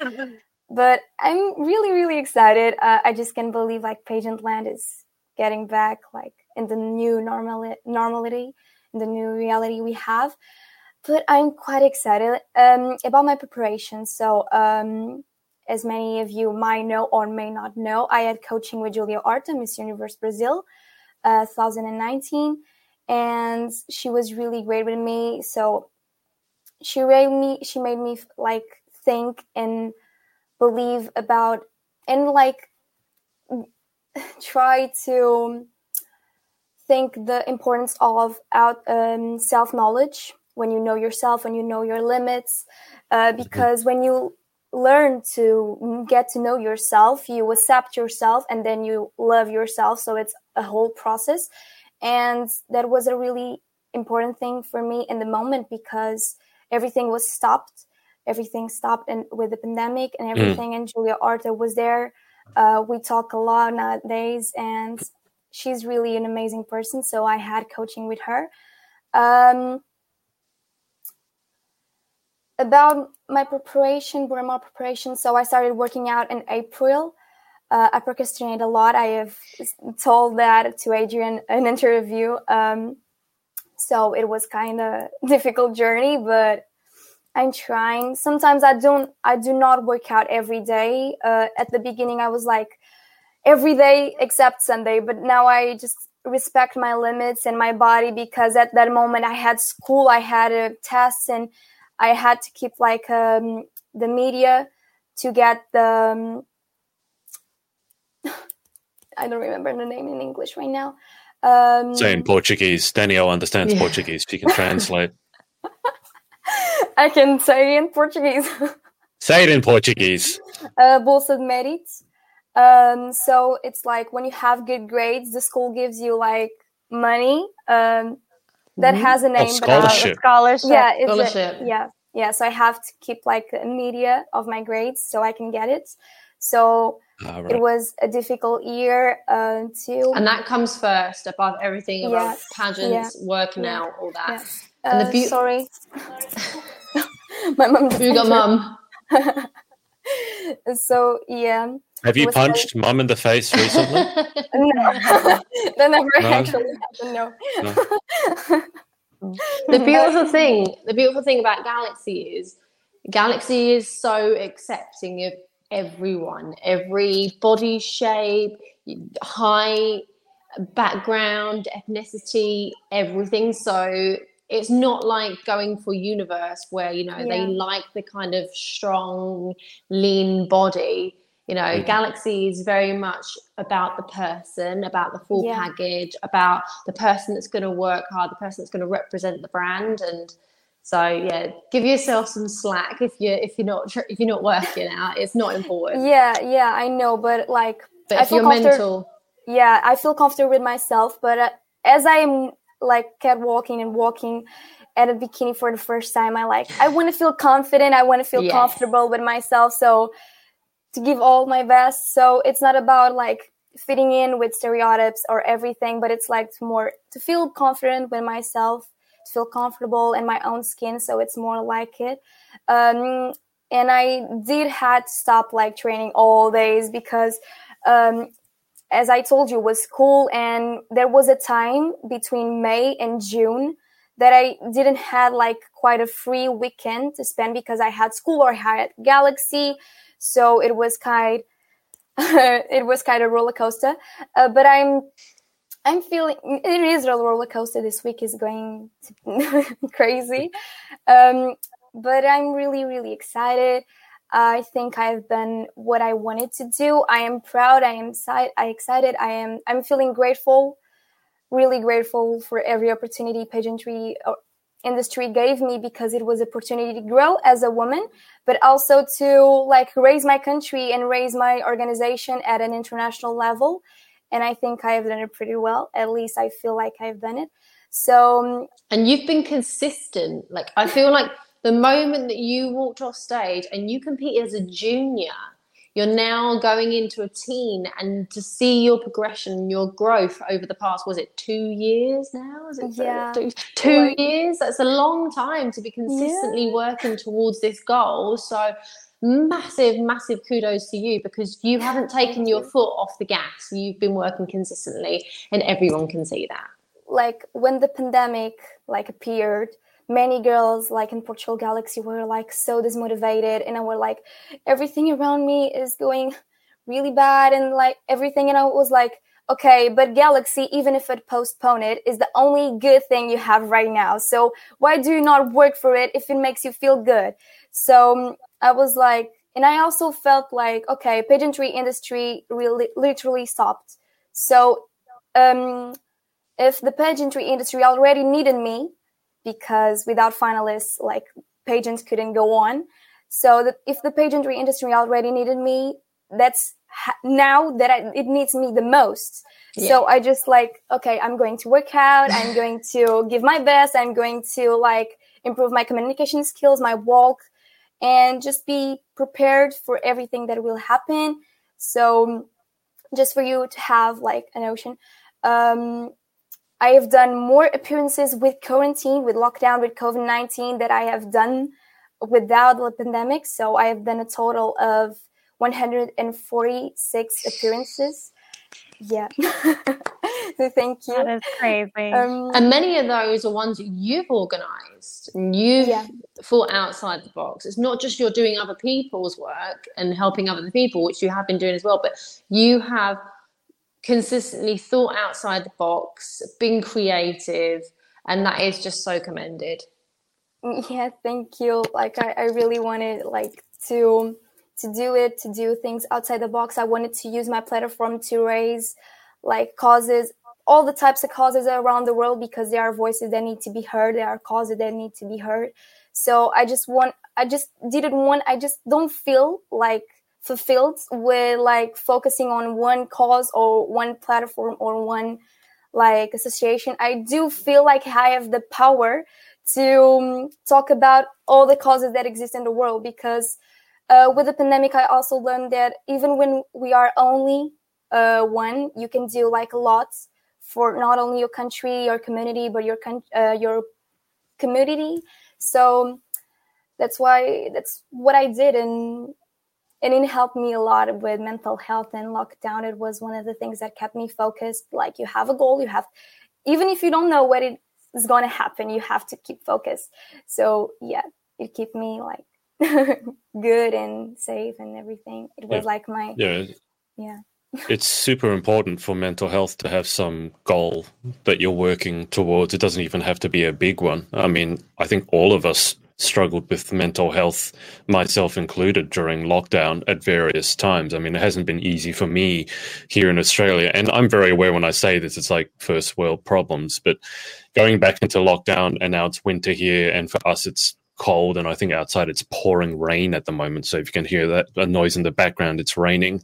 But I'm really really excited. Uh, I just can't believe like Pageant Land is getting back like in the new normal normality, in the new reality we have. But I'm quite excited um, about my preparation. So um, as many of you might know or may not know, I had coaching with Julia Horta, Miss Universe Brazil, uh, 2019, and she was really great with me. So she made me, she made me like think and believe about and like try to think the importance of out um, self knowledge when you know yourself, when you know your limits, uh, because when you learn to get to know yourself, you accept yourself, and then you love yourself. So it's a whole process, and that was a really important thing for me in the moment because everything was stopped. Everything stopped, and with the pandemic and everything, and Julia Horta was there. Uh, we talk a lot nowadays, and she's really an amazing person. So I had coaching with her. Um, about my preparation, Burma preparation. So I started working out in April. Uh, I procrastinate a lot. I have told that to Adrian in an interview. Um, so it was kind of difficult journey, but I'm trying. Sometimes I don't. I do not work out every day. Uh, at the beginning, I was like every day except Sunday, but now I just respect my limits and my body because at that moment I had school, I had a test, and I had to keep like um, the media to get the. Um, I don't remember the name in English right now. Um, Say in Portuguese. Danielle understands Yeah. Portuguese. She can translate. I can say in Portuguese. Say it in Portuguese. uh, Bolsa de Mérito. Um, so it's like when you have good grades, the school gives you like money. Um, that Mhm. has a name, but Uh, the Scholarship. scholarship yeah, it's a- Scholarship. yeah, yeah. So I have to keep like a media of my grades so I can get it. So Ah, it was a difficult year uh, to. And that comes first above everything about Yeah. pageants, working Yeah. out, all that. Yeah. And the Uh, beau- sorry, my mom. just You got entered. mum. so yeah, Have you was punched mum in the face recently? no, that never No? actually happened. No. the beautiful thing, the beautiful thing about Galaxy is Galaxy is so accepting of everyone, every body shape, height, background, ethnicity, everything. So it's not like going for universe where you know they like the kind of strong lean body you know Mhm. galaxy is very much about the person about the full Yeah. package about the person that's going to work hard the person that's going to represent the brand and so yeah give yourself some slack if you're if you're not if you're not working out it's not important Yeah, yeah, I know, but like, but I if feel you're comfort- mental yeah, I feel comfortable with myself. But uh, as I'm like kept walking and walking at a bikini for the first time, I like I want to feel confident. I want to feel Yes. comfortable with myself. So to give all my best. So it's not about like fitting in with stereotypes or everything, but it's like to more to feel confident with myself, to feel comfortable in my own skin. So it's more like it. Um, and I did had to stop like training all days because um, as I told you, was school, and there was a time between May and June that I didn't have like quite a free weekend to spend because I had school or I had Galaxy, so it was kind, it was kind of roller coaster. Uh, but I'm, I'm feeling it is a roller coaster. This week is going crazy, um, but I'm really really excited. I think I've done what I wanted to do. I am proud. I am si- I excited. I am. I'm feeling grateful, really grateful for every opportunity pageantry uh, industry gave me because it was opportunity to grow as a woman, but also to like raise my country and raise my organization at an international level. And I think I have done it pretty well. At least I feel like I've done it. So um, and you've been consistent like i feel like the moment that you walked off stage and you competed as a junior you're now going into a teen and to see your progression your growth over the past was it two years now? Is it Yeah. two, two Like- years? That's a long time to be consistently working towards this goal. So massive massive kudos to you because you haven't taken your foot off the gas. You've been working consistently and everyone can see that. Like when the pandemic like appeared many girls like in portugal galaxy were like so dismotivated and i were like everything around me is going really bad and like everything and i was like okay but galaxy even if it postpone it is the only good thing you have right now. So why do you not work for it if it makes you feel good? So um, i was like and i also felt like okay pageantry industry really literally stopped. So um if the pageantry industry already needed me because without finalists like pageants couldn't go on. So that if the pageantry industry already needed me that's ha- now that I, it needs me the most. So i just like okay i'm going to work out. I'm going to give my best. I'm going to like improve my communication skills my walk and just be prepared for everything that will happen. So just for you to have like a notion um, I have done more appearances with quarantine, with lockdown, with COVID 19 that I have done without the pandemic. So I have done a total of 146 appearances. Yeah. so thank you. That is crazy. Um, And many of those are ones that you've organised and you've Yeah. thought outside the box. It's not just you're doing other people's work and helping other people, which you have been doing as well, but you have consistently thought outside the box, been creative, and that is just so commended. Mm, yeah thank you. Like I, I really wanted like to to do it to do things outside the box. I wanted to use my platform to raise like causes all the types of causes around the world because there are voices that need to be heard there are causes that need to be heard. So i just want i just didn't want i just don't feel like fulfilled with like focusing on one cause or one platform or one like association i do feel like i have the power to um, talk about all the causes that exist in the world because uh, with the pandemic i also learned that even when we are only uh, one you can do like a lot for not only your country your community but your con- uh, your community. So that's why that's what i did and and it helped me a lot with mental health and lockdown it was one of the things that kept me focused like you have a goal you have even if you don't know what it is going to happen you have to keep focused so yeah it kept me like good and safe and everything it was Yeah. like my Yeah, yeah it's super important for mental health to have some goal that you're working towards. It doesn't even have to be a big one. I mean, I think all of us struggled with mental health, myself included, during lockdown at various times. I mean, it hasn't been easy for me here in Australia. And I'm very aware when I say this, it's like first world problems. But going back into lockdown and now it's winter here, and for us, it's cold and I think outside it's pouring rain at the moment. So if you can hear that a noise in the background, it's raining.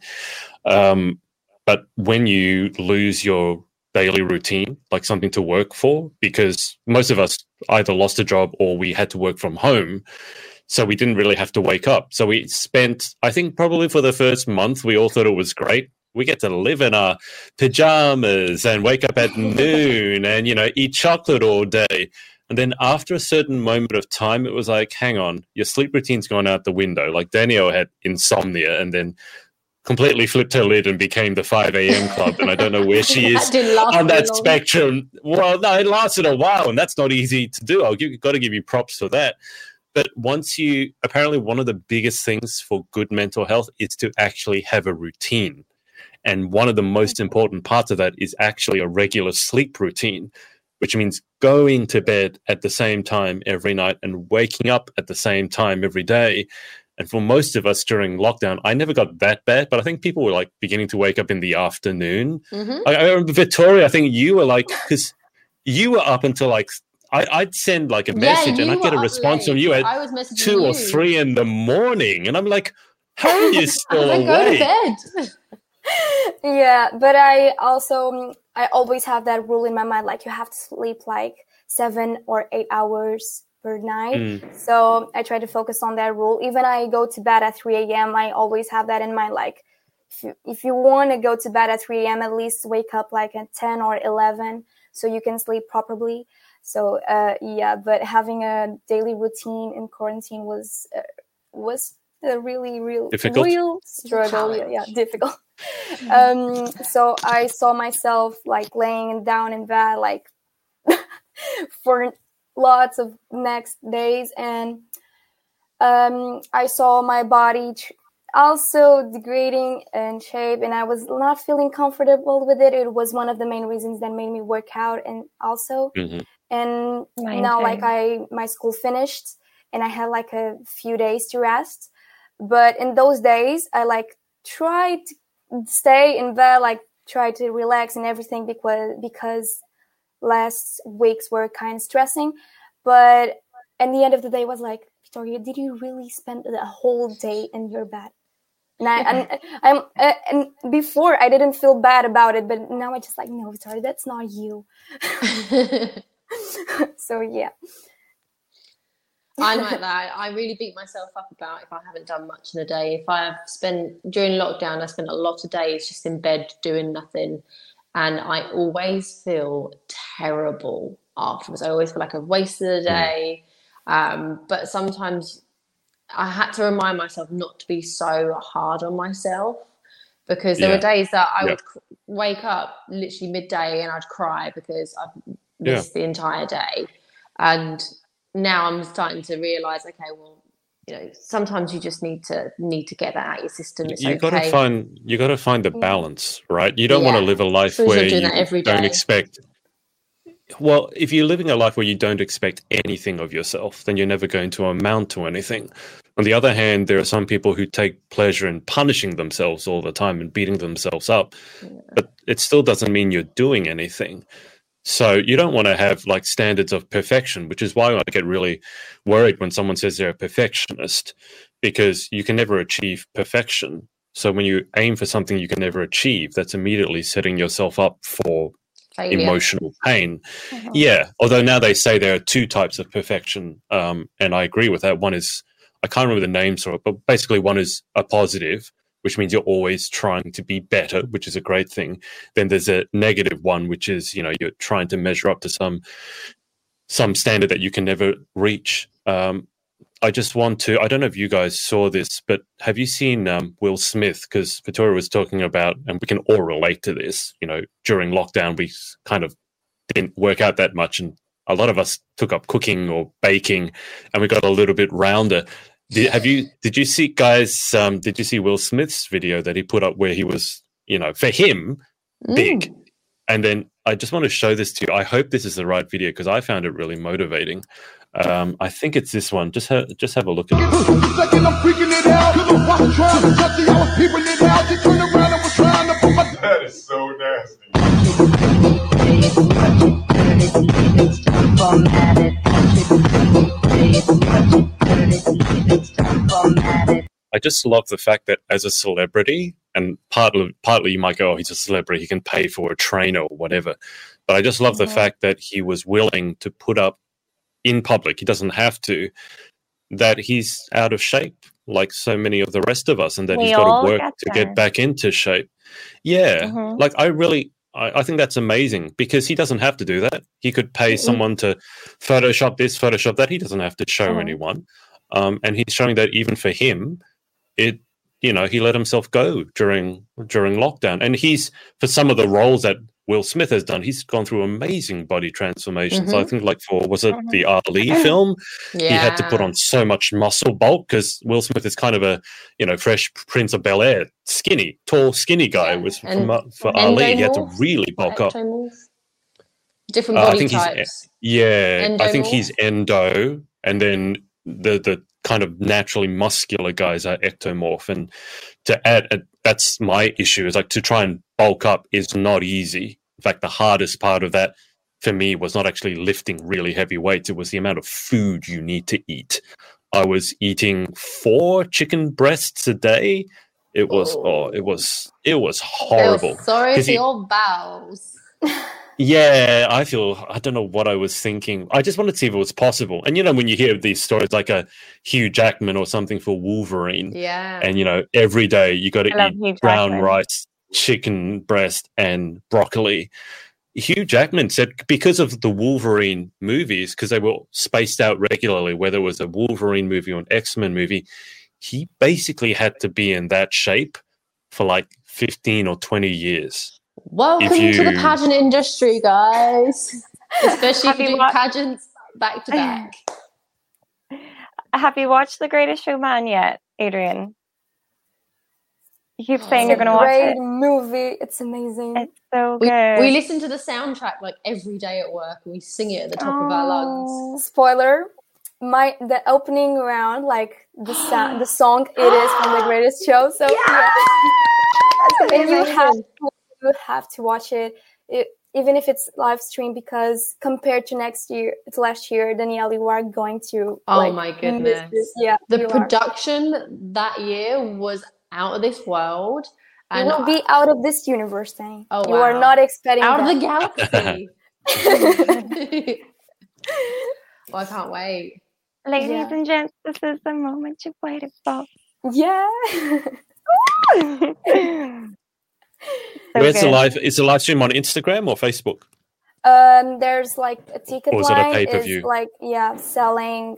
Um, but when you lose your daily routine, like something to work for, because most of us either lost a job or we had to work from home. So we didn't really have to wake up. So we spent, I think, probably for the first month, we all thought it was great. We get to live in our pajamas and wake up at noon and, you know, eat chocolate all day. And then after a certain moment of time, it was like, hang on, your sleep routine's gone out the window. Like Danielle had insomnia and then completely flipped her lid and became the 5 a.m. club. And I don't know where she is That on that spectrum. Well, no, it lasted a while and that's not easy to do. I've got to give you props for that. But once you, apparently, one of the biggest things for good mental health is to actually have a routine. And one of the most important parts of that is actually a regular sleep routine which means going to bed at the same time every night and waking up at the same time every day. And for most of us during lockdown, I never got that bad, but I think people were like beginning to wake up in the afternoon. Mhm. I, I remember Vitoria, I think you were like, because you were up until like, I, I'd send like a Yeah, message and I'd get a response from you at I was two or three in the morning. And I'm like, how are you still Like, go awake? to bed. yeah, but I also um, I always have that rule in my mind like you have to sleep like 7 or 8 hours per night. Mm. So I try to focus on that rule. Even I go to bed at 3 a.m. I always have that in mind like if you, if you want to go to bed at 3 a.m. at least wake up like at 10 or 11 so you can sleep properly. So uh, yeah, but having a daily routine in quarantine was uh, was a really real Difficult? real struggle. Yeah, yeah, difficult. um, so I saw myself like laying down in bed like for lots of next days, and um, I saw my body also degrading in shape, and I was not feeling comfortable with it. It was one of the main reasons that made me work out, and also Mhm. and Mine now too. like i my school finished and i had like a few days to rest but in those days i like tried to stay in bed like try to relax and everything because because last weeks were kind of stressing but at the end of the day it was like vitoria did you really spend the whole day in your bed and I, and I'm, uh, and before I didn't feel bad about it, but now I just like, no, Vitoria, that's not you. so yeah. I'm like that. I really beat myself up about if I haven't done much in a day. If I have spent during lockdown, I spent a lot of days just in bed doing nothing, and I always feel terrible afterwards. I always feel like I've wasted a day. Um, but sometimes I had to remind myself not to be so hard on myself because there Yeah. were days that I Yeah. would wake up literally midday and I'd cry because I've Yeah. missed the entire day. And now I'm starting to realize, okay, well, you know, sometimes you just need to need to get that out of your system. It's you okay. got to find you got to find the mm. balance, right? You don't want to live a life where you don't expect. Well, if you're living a life where you don't expect anything of yourself, then you're never going to amount to anything. On the other hand, there are some people who take pleasure in punishing themselves all the time and beating themselves up, but it still doesn't mean you're doing anything. So you don't want to have like standards of perfection, which is why I get really worried when someone says they're a perfectionist, because you can never achieve perfection. So when you aim for something you can never achieve, that's immediately setting yourself up for failure. emotional pain. Yeah. Although now they say there are two types of perfection, um, and I agree with that. One is I can't remember the names for it, but basically one is a positive, which means you're always trying to be better, which is a great thing. Then there's a negative one, which is you know you're trying to measure up to some some standard that you can never reach. Um, I just want to. I don't know if you guys saw this, but have you seen um, Will Smith? Because Vitoria was talking about, and we can all relate to this. You know, during lockdown, we kind of didn't work out that much, and a lot of us took up cooking or baking, and we got a little bit rounder. Did, have you? Did you see, guys? Um, did you see Will Smith's video that he put up where he was you know, for him, Mm. big. And then I just want to show this to you. I hope this is the right video because I found it really motivating. Um, I think it's this one. Just ha- just have a look at it. Second, I'm freaking it out. I was trying to touch it, I was peeping it out. She turned around and was trying to put my. That is so nasty. I just love the fact that as a celebrity, and partly partly you might go, oh, he's a celebrity, he can pay for a trainer or whatever. But I just love the Mhm. fact that he was willing to put up in public. He doesn't have to. That he's out of shape, like so many of the rest of us, and that We he's got to work to get back into shape. Yeah, Mhm. like I really. I I think that's amazing because he doesn't have to do that. He could pay someone to Photoshop this, Photoshop that. He doesn't have to show Mhm. anyone. Um, and he's showing that even for him, it you know he let himself go during during lockdown and he's for some of the roles that will smith has done he's gone through amazing body transformations i Mhm. think like for was it Mhm. the ali film Yeah. he had to put on so much muscle bulk because will smith is kind of a you know fresh prince of bel air skinny tall skinny guy Yeah. was And from, uh, for ali he had to really bulk up? Different Uh, I body think he's- types. yeah, I think he's endo, and then the the kind of naturally muscular guys are ectomorph. And to add, uh, that's my issue is like to try and bulk up is not easy. In fact, the hardest part of that for me was not actually lifting really heavy weights; it was the amount of food you need to eat. I was eating four chicken breasts a day. It was oh, it was it was horrible. Feel sorry 'Cause for he- your bowels. Yeah, I feel I don't know what I was thinking. I just wanted to see if it was possible. And you know, when you hear these stories like a Hugh Jackman or something for Wolverine, Yeah. and you know, every day you got to eat brown rice, chicken breast, and broccoli. Hugh Jackman said because of the Wolverine movies, because they were spaced out regularly, whether it was a Wolverine movie or an X Men movie, he basically had to be in that shape for like 15 or 20 years. Welcome to the pageant industry, guys. Especially if you you do wa- pageants back to back. Have you watched The Greatest Showman yet, Adrian? You keep oh, saying Oh, you're going to watch it. Great it. movie. It's amazing. It's so We, good. we listen to the soundtrack like every day at work and we sing it at the top of our lungs. Oh. Spoiler. My the opening round, like the sound, the song, it is from the greatest show. So yeah, and you have to, you have to watch it, it, even if it's live stream, because compared to next year, to last year, Danielle, you are going to. Oh like, my goodness. this. Yeah, The you are. production that year was out of this world. You And will be out of this universe, thing. Oh, you are not expecting out of the that. galaxy. well, I can't wait. Ladies Yeah. and gents, this is the moment you've waited for. yeah. So Where's the live? Is the live stream on Instagram or Facebook? Um, there's like a ticket Or is it a line pay-per-view? is like yeah selling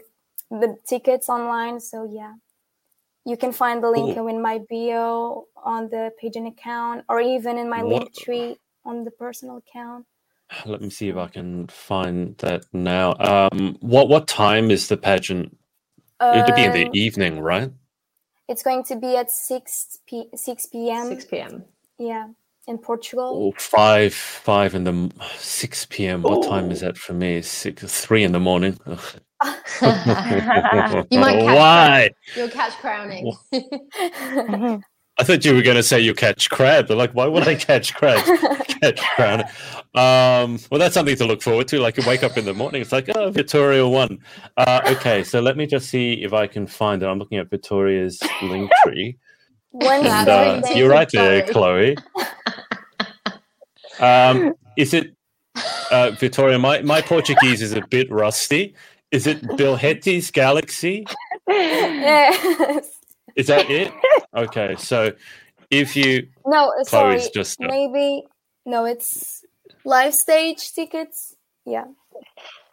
the tickets online. So yeah, you can find the link in my bio on the pageant account, or even in my What- link tree on the personal account. Let me see if I can find that now. Um, what what time is the pageant? It'll be in the Um, evening, right? It's going to be at six p six p.m. 6 p.m. Yeah, in Portugal. Or five five in the six p.m. What time is that for me? Six three in the morning. Ugh. You might catch Why? You'll catch crowning. I thought you were going to say you catch crab. But like, why would I catch crab? catch crab. Um, well, that's something to look forward to. Like, you wake up in the morning, it's like, oh, Vitoria won. Uh, okay, so let me just see if I can find it. I'm looking at Vitoria's link tree. Wednesday. And, uh, you're right there, Chloe. Chloe. Um, is it uh, Vitoria? My my Portuguese is a bit rusty. Is it Bilhetes Galaxy? yes. Is that it? Okay, so if you No, sorry. Chloe's just uh, Maybe no. It's live stage tickets. Yeah,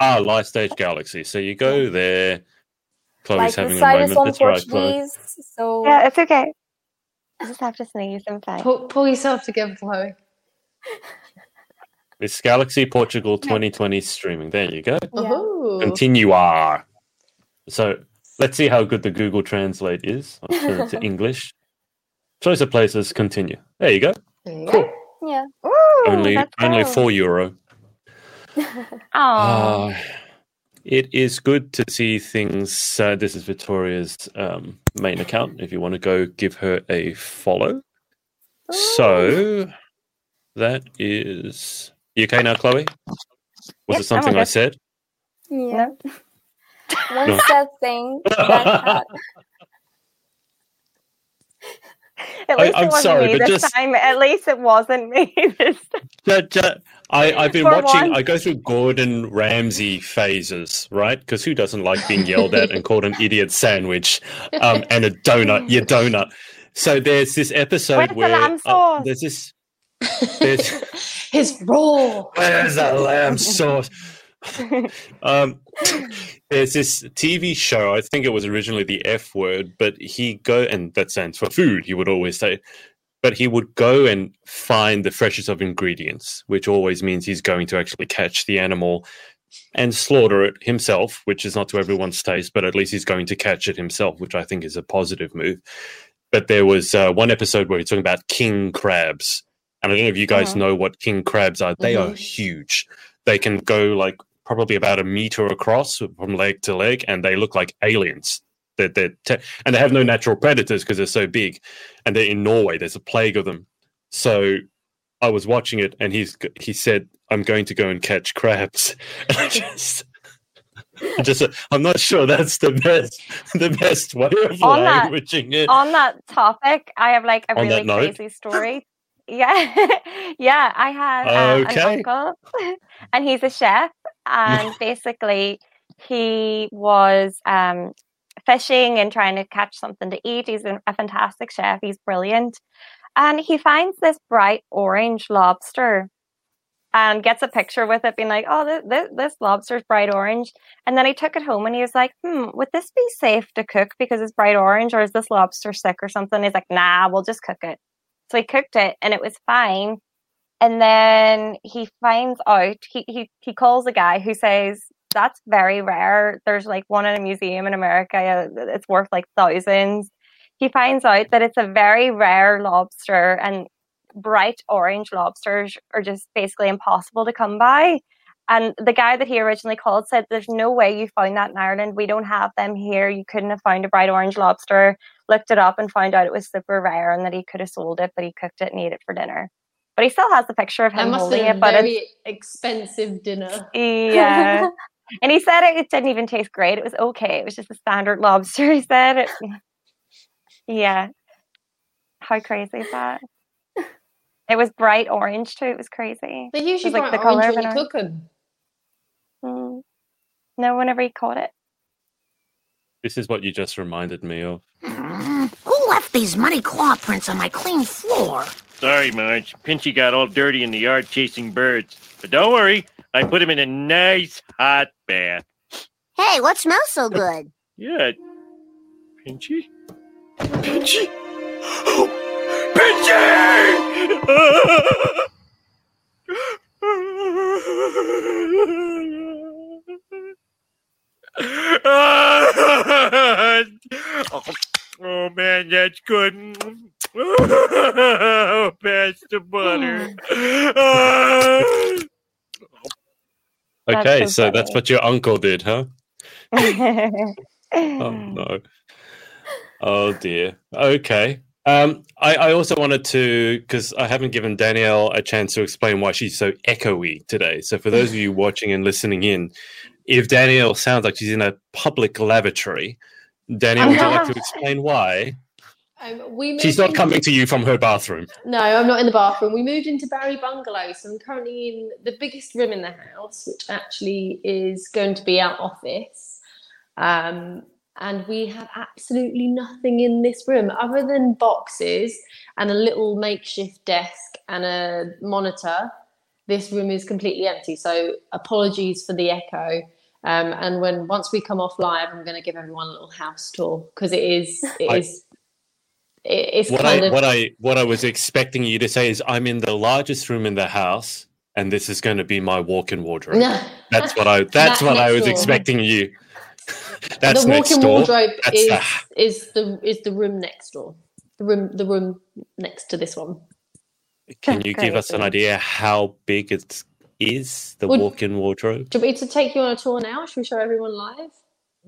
ah live stage Galaxy, so you go there. Chloe's like the having a site is moment. on That's right, Chloe. Portuguese. So yeah, it's okay. I just have to sneeze. I'm fine. pull, pull yourself together, Chloe. It's Galaxy Portugal 2020 streaming. There you go. yeah. Continue. So let's see how good the Google Translate is. I'll turn it to English. Choice of places. Continue. There you go. There you go. Cool. Yeah. Ooh, only only cool. four euro. Aw. Uh, it is good to see things. Uh, this is Vitoria's um, main account. If you want to go give her a follow. So that is you okay now, Chloe? Was Yep, it something I'm I said? Yeah. One No. sad thing that. At I- least I'm it wasn't sorry, me but this just- time. At least it wasn't me this time. Ju- ju- I, I've been For watching. once. I go through Gordon Ramsay phases, right? Because who doesn't like being yelled at and called an idiot sandwich um, and a donut? Your donut. So there's this episode Where's where lamb uh, there's this. His raw. where's that lamb sauce? um, there's this TV show. I think it was originally the F word, but he go and that stands for food. He would always say, but he would go and find the freshest of ingredients, which always means he's going to actually catch the animal and slaughter it himself, which is not to everyone's taste, but at least he's going to catch it himself, which I think is a positive move. But there was uh, one episode where he's talking about king crabs. And I don't know if you guys Uh-huh. know what king crabs are. They are Mhm. huge. They can go like probably about a meter across from leg to leg, and they look like aliens. They're, they're te- and they have no natural predators because they're so big. And they're in Norway. There's a plague of them. So I was watching it, and he's he said, "I'm going to go and catch crabs." And I just, just, I'm not sure that's the best, the best way of On that- it. On that topic, I have like a On really crazy story. Yeah, yeah. I had um, Okay. an uncle, and he's a chef, and basically he was um, fishing and trying to catch something to eat. He's a, a fantastic chef. He's brilliant, and he finds this bright orange lobster. And gets a picture with it, being like, "Oh, this, this, this lobster's bright orange." And then he took it home and he was like, "Hmm, would this be safe to cook because it's bright orange, or is this lobster sick or something?" He's like, "Nah, we'll just cook it." So he cooked it and it was fine. And then he finds out he he he calls a guy who says that's very rare. There's like one in a museum in America. It's worth like thousands. He finds out that it's a very rare lobster and bright orange lobsters are just basically impossible to come by. And the guy that he originally called said, There's no way you found that in Ireland. We don't have them here. You couldn't have found a bright orange lobster. Looked it up and found out it was super rare and that he could have sold it, but he cooked it and ate it for dinner. But he still has the picture of him holding it. a But very expensive dinner. yeah. and he said it, it didn't even taste great. It was okay. It was just a standard lobster. He said it. Yeah. How crazy is that? It was bright orange too. It was crazy. They're usually like the orange of when an cook them. Mm. No, whenever he caught it. This is what you just reminded me of. Who left these muddy claw prints on my clean floor? Sorry, Marge. Pinchy got all dirty in the yard chasing birds. But don't worry, I put him in a nice hot bath. Hey, what smells so good? Yeah. Pinchy? Pinchy? Pinchy? oh man, that's good. Oh, pass the butter. That's Okay, so so that's what your uncle did, huh? Oh no. Oh dear. Okay. Um, I, I also wanted to because I haven't given Danielle a chance to explain why she's so echoey today. So for those of you watching and listening in, if Danielle sounds like she's in a public lavatory, Danielle, would you like to explain why? Um, we moved She's not in- coming to you from her bathroom. No, I'm not in the bathroom. We moved into Barry Bungalow, so I'm currently in the biggest room in the house, which actually is going to be our office. Um, and we have absolutely nothing in this room other than boxes and a little makeshift desk and a monitor. This room is completely empty. So apologies for the echo. Um, and when once we come off live, I'm going to give everyone a little house tour because it is it I- is it- it's What kind I of what I what I was expecting you to say is I'm in the largest room in the house, and this is going to be my walk-in wardrobe. That's what I. That's That what I was door. expecting you. That's the walk-in door. wardrobe That's is the- is the is the room next door. The room the room next to this one. Can you give us an idea how big it is, the Would- walk-in wardrobe? Do you want me to take you on a tour now? Should we show everyone live?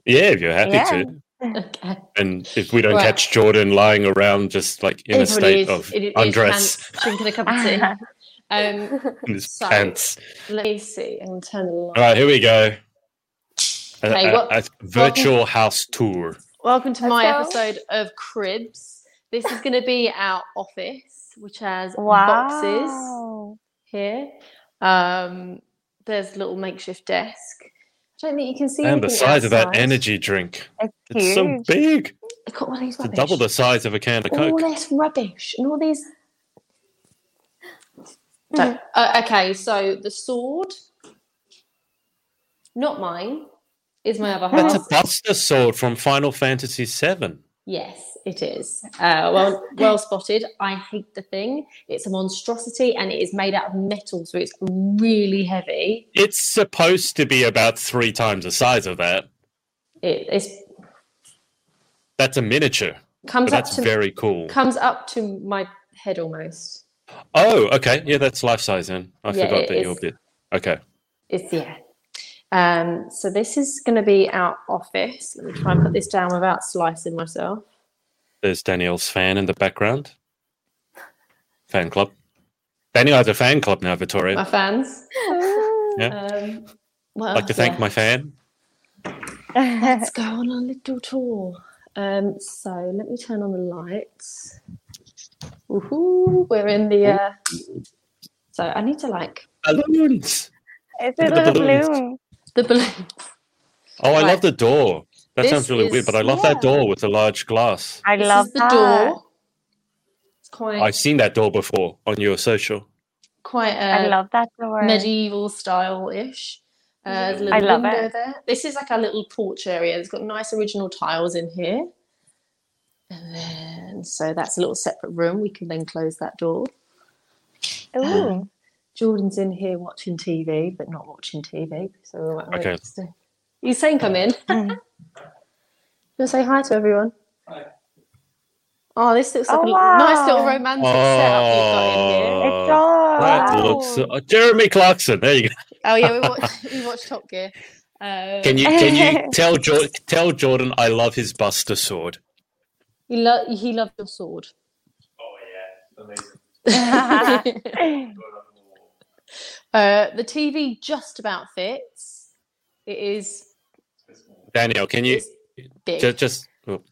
Yeah, if you're happy Yeah. to. Okay. And if we don't Right. catch Jordan lying around just like in a It probably state is. of It- it is undress drinking a cup of tea. Um, in his So- pants. let me see. I'm gonna turn the light. All right, here we go. Okay, a- what- a virtual house tour. Welcome to Let's my go. episode of Cribs. This is going to be our office, which has boxes here. Um, there's a little makeshift desk. I don't think you can see And the anything size of that energy drink. It's It's so huge. big. Look at all these It's rubbish. double the size of a can of all Coke. All this rubbish and all these. So, uh, okay, so the sword, not mine, is my other half. That's half. a Buster Sword from Final Fantasy VII. Yes, it is. Uh, well, well spotted. I hate the thing. It's a monstrosity, and it is made out of metal, so it's really heavy. It's supposed to be about three times the size of that. It it's, That's a miniature. comes up that's to very cool. comes up to my head almost. Oh, okay. Yeah, that's life size then. I Yeah, forgot that you're a bit. Okay. It's yeah. Um, so this is going to be our office. Let me try and put this down without slicing myself. There's Danielle's fan in the background. Fan club. Danielle has a fan club now, Victoria. My fans. Yeah. Um, well, I'd like to thank yeah. my fan. Let's go on a little tour. Um, so let me turn on the lights. Woohoo! We're in the. Uh... So I need to like Balloons. It's Look a little balloons. balloon. The balloon. Oh, I Right. love the door. That This sounds really weird, but I love that door with the large glass. I This love is the that. door. It's quite I've seen that door before on your social. quite I uh, love that door. medieval style ish. Uh, there's a little I love it. there. This is like our little porch area. It's got nice original tiles in here. And then, so that's a little separate room. We can then close that door. Ooh. Jordan's in here watching TV, but not watching TV. So we're wait- Okay. wait to- You saying come in? you want to say hi to everyone? Oh, this looks like Oh, a l- nice little wow. romantic setup you've got in here. Oh, It does. That looks so- Jeremy Clarkson. There you go. Oh yeah, we watched, we watched Top Gear. Uh, Can you can you tell jo- tell Jordan I love his Buster sword? He, lo- he loved your sword. Uh, the TV just about fits. It is Danielle, can you just just oh,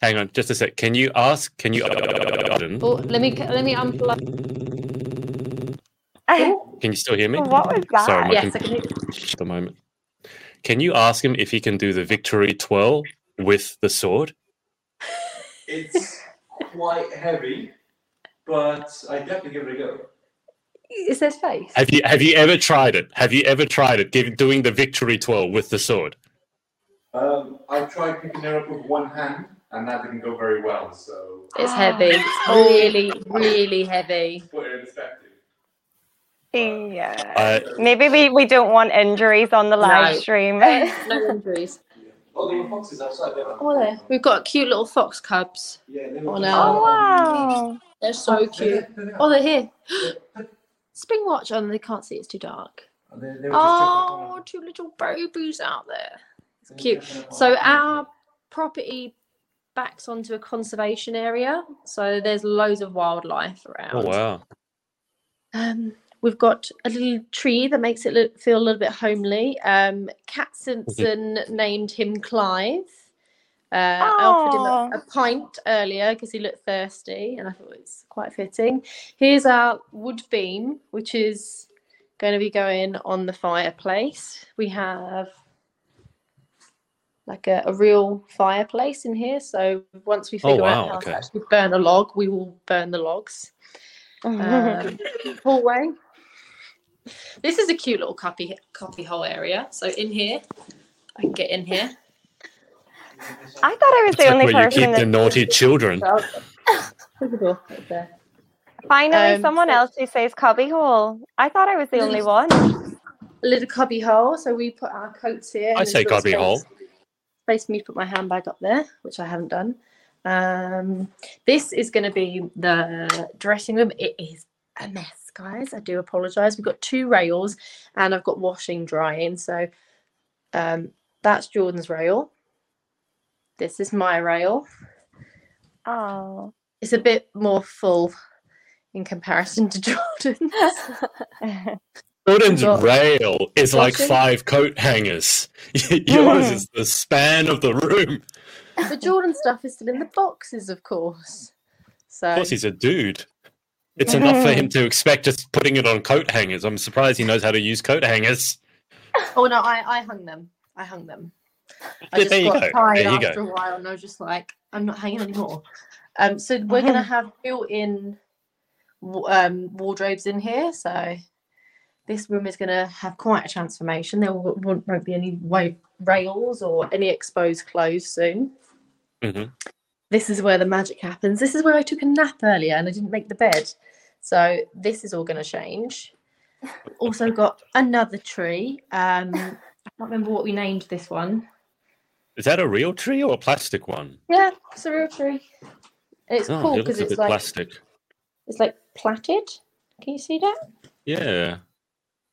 hang on just a sec? Can you ask? Can you? Oh, let me let me unplug. Can you still hear me? What was that? Sorry, my Yes, I can hear. at the moment. Can you ask him if he can do the victory twirl with the sword? It's quite heavy, but I definitely give it a go. Is there space? Have you have you ever tried it? Have you ever tried it? Give, doing the victory twirl with the sword? Um, I tried picking it up with one hand, and that didn't go very well. So It's heavy. It's really, really heavy. put it in perspective. Yeah. Uh, Maybe we, we don't want injuries on the live No. stream. No injuries. Oh, there were foxes outside there. Oh, there. We've got cute little fox cubs. Yeah, they were Oh, just- no. Oh, wow. They're so cute. Oh, they're here. Spring watch. Oh, they can't see. It's too dark. They- they were just jumping Oh, two little babies out there. It's cute. So our property backs onto a conservation area, so there's loads of wildlife around. oh wow! Um, we've got a little tree that makes it look, feel a little bit homely. Um, Cat Simpson named him Clive. Uh, I offered him a, a pint earlier because he looked thirsty, and I thought it's quite fitting. Here's our wood beam, which is going to be going on the fireplace. We have like a, a real fireplace in here. So once we Oh, figure wow, out how okay. to actually burn a log, we will burn the logs. Um, hallway. This is a cute little copy copy hole area. So in here, I can get in here. I thought I was the like only where you keep in the this. naughty children. There's a door right there. Finally, Um, someone else who says cubby hole. I thought I was the only one. A little cubby hole. So we put our coats here. I say a little cubby space- hole. Space for me to put my handbag up there, which I haven't done. Um, this is going to be the dressing room. It is a mess, guys. I do apologise. We've got two rails and I've got washing drying. So um, that's Jordan's rail. This is my rail. Oh. It's a bit more full in comparison to Jordan's. Jordan's Got- rail is like Washing? five coat hangers. Yours is the span of the room. the Jordan stuff is still in the boxes, of course. So Of course, he's a dude. It's enough for him to expect just putting it on coat hangers. I'm surprised he knows how to use coat hangers. Oh no, I, I hung them. I hung them. I just you got go. tired There after go. a while, and I was just like, I'm not hanging anymore. Um, so we're gonna have built-in um, wardrobes in here. So this room is gonna have quite a transformation. There won't, won't be any wa- rails or any exposed clothes soon. hmm This is where the magic happens. This is where I took a nap earlier and I didn't make the bed. So this is all going to change. Also got another tree. Um, I can't remember what we named this one. Is that a real tree or a plastic one? Yeah, it's a real tree. It's oh, cool because a it's like plastic. it's like plaited. Can you see that? Yeah.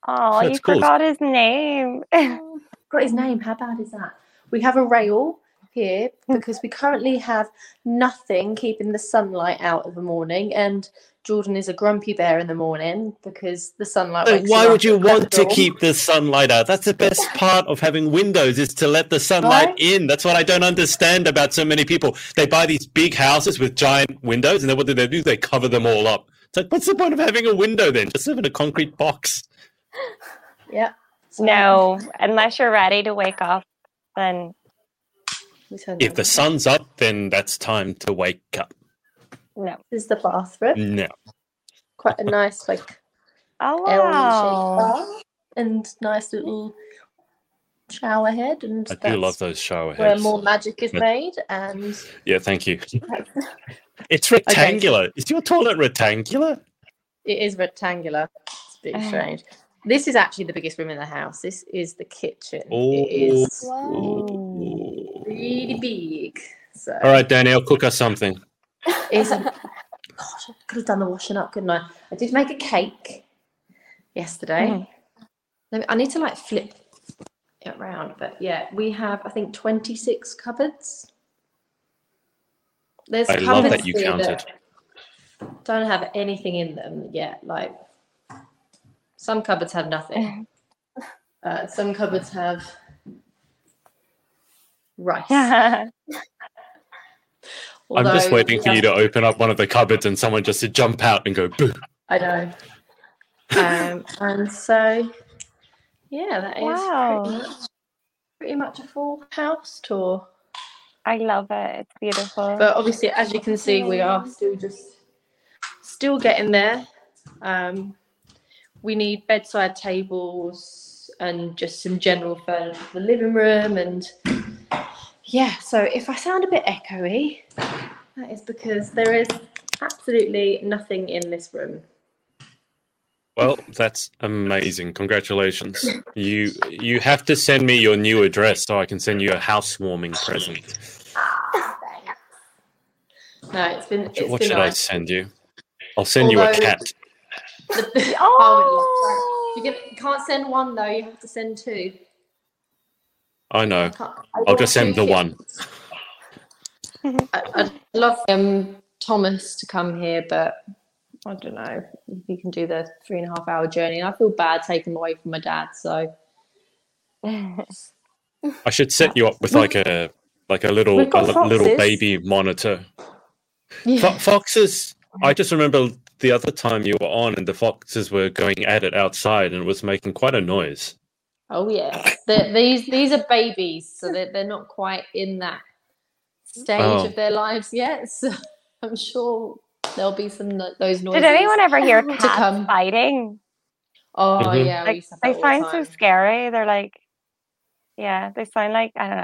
Oh, you cool. forgot his name. Got his name. How bad is that? We have a rail here because we currently have nothing keeping the sunlight out of the morning, and Jordan is a grumpy bear in the morning because the sunlight. But wakes why would you want to keep the sunlight out? That's the best part of having windows is to let the sunlight Right. in. That's what I don't understand about so many people. They buy these big houses with giant windows, and then what do they do? They cover them all up. It's like, what's the point of having a window then? Just live in a concrete box. Yeah. no, unless you're ready to wake up, then If the sun's up, then that's time to wake up. No. This is the bathroom. No. Quite a nice like Oh L-shaped and nice little shower head and I do love those shower heads. where more magic is made and Yeah, thank you. It's rectangular. Is your toilet rectangular? it is rectangular. It's a bit oh. strange. This is actually the biggest room in the house. This is the kitchen. Oh. It is Ooh. really big. So All right, Danielle, cook us something. It's gosh, I could have done the washing up, couldn't I? I did make a cake yesterday. Let me- I need to like flip it around, but yeah, we have I think 26 cupboards. There's I love cupboards that you here counted. don't have anything in them yet. Like some cupboards have nothing. Uh, some cupboards have rice. I'm just waiting for you to open up one of the cupboards and someone just to jump out and go boo. I know. Um, and so, yeah, that is Wow. pretty, much, pretty much a full house tour. I love it. It's beautiful. But obviously, as you can see, we are still just still getting there. Um, we need bedside tables and just some general furniture for the living room. And yeah, so if I sound a bit echoey, that is because there is absolutely nothing in this room. Well, that's amazing. Congratulations. You you have to send me your new address so I can send you a housewarming present. No, it's been it's what been should I send you? I'll send you a cat. The- Oh! you, can, you can't send one though. You have to send two. I know. Can't- I'll just send the one. I, I'd love um, Thomas to come here, but I don't know if he can do the three and a half hour journey. And I feel bad taking him away from my dad. So I should set you up with like a like a little We've a little baby monitor. yeah, Fo- foxes. I just remember the other time you were on, and the foxes were going at it outside, and it was making quite a noise. Oh yeah. They're, these these are babies, so they're they're not quite in that stage Oh. of their lives yet. So I'm sure there'll be some no- those noises. Did anyone ever hear to cats come. fighting? Oh Mhm. yeah, we Like used to have they that the sound so scary. They're like, yeah, they sound like I don't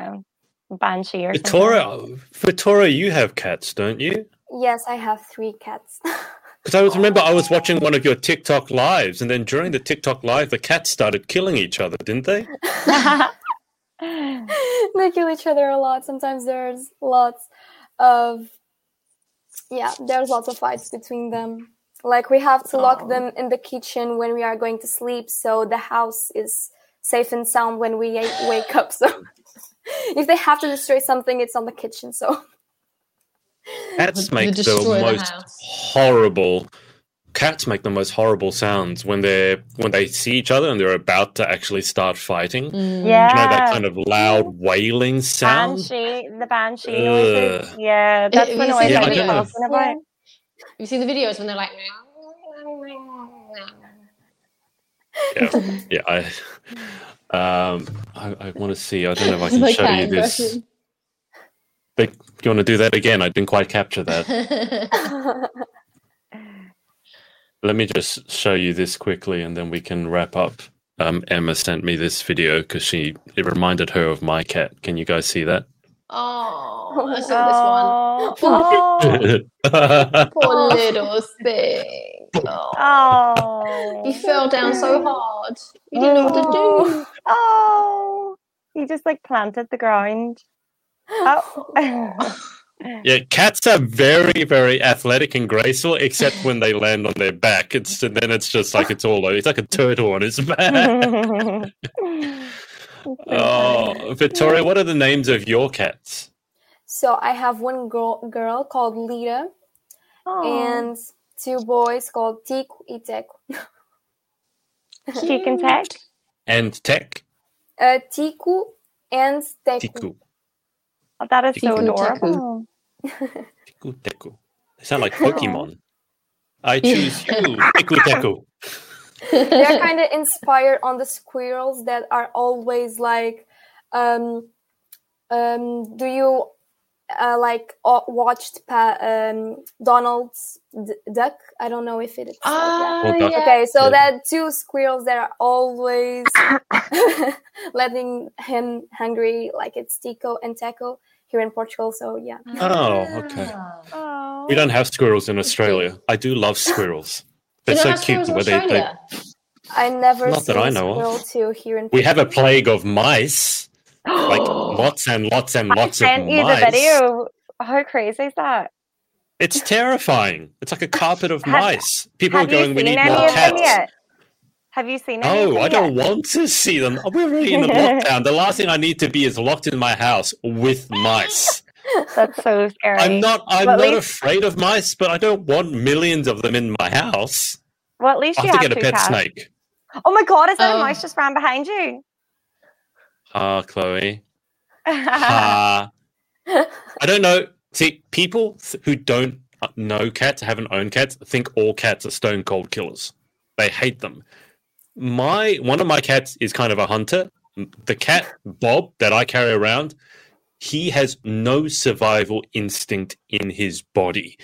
know, banshee or something. Vitoria, Vitoria, you have cats, don't you? Yes, I have three cats. Because I was remember I was watching one of your TikTok lives, and then during the TikTok live, the cats started killing each other, didn't they? they kill each other a lot. Sometimes there's lots of yeah, there's lots of fights between them. Like we have to lock Oh. them in the kitchen when we are going to sleep, so the house is safe and sound when we wake up. So if they have to destroy something, it's on the kitchen. So Cats make the the, destroy the most horrible. Cats make the most horrible sounds when they're when they see each other and they're about to actually start fighting. Mm. Yeah. You know that kind of loud wailing sound. Banshee, the banshee noises. Yeah, that's Have the you noise seen Yeah, I I was don't know. talking about. You see the videos when they're like, Yeah, yeah. I, um, I, I want to see. I don't know if I can My show cat you this. impression. But you want to do that again? I didn't quite capture that. Let me just show you this quickly, and then we can wrap up. Um, Emma sent me this video because she it reminded her of my cat. Can you guys see that? oh, I saw this one. Oh, oh, Poor little thing. Oh. oh, He fell down so hard. He didn't know what to do. Oh, he just like planted the ground. Oh. yeah, cats are very, very athletic and graceful, except when they land on their back. It's and then it's just like it's all over. It's like a turtle on its back. oh, Victoria, what are the names of your cats? so I have one girl girl called Lita and two boys called Tico and Teco. she can take. And Tech, Uh, Tico and Teco. Tiku, Oh, that is so adorable. Tiku, Teku. They sound like Pokemon. I choose you, Tiku, Teku. They're kind of inspired on the squirrels that are always like, um, um, do you uh, like uh, watched pa- um, Donald's D- Duck? I don't know if it is. Ah, Well, duck- yeah. Okay, so Yeah. that two squirrels that are always letting him hungry, like it's Tico and Teco here in Portugal. So yeah, Oh, okay. Oh. We don't have squirrels in Australia. I do love squirrels. They're so cute. squirrels the in way they, they, I never Not that I know of. too here in. we have a plague of mice, like lots and lots and I lots of sent you the video. How crazy is that? It's terrifying. It's like a carpet of Have- mice. People are going, we need any more of cats. Have you seen any of No, them I don't yet? want to see them. We're already in the lockdown. The last thing I need to be is locked in my house with mice. That's so scary. I'm not. I'm Well, not least- afraid of mice, but I don't want millions of them in my house. Well, at least I you have have to get a two pet cats. snake. Oh my god, is that Oh. a mouse just ran behind you? Ah, Chloe. Ah. I don't know. See, people who don't know cats, haven't owned cats, think all cats are stone cold killers. They hate them. My one of my cats is kind of a hunter. The cat Bob that I carry around, he has no survival instinct in his body.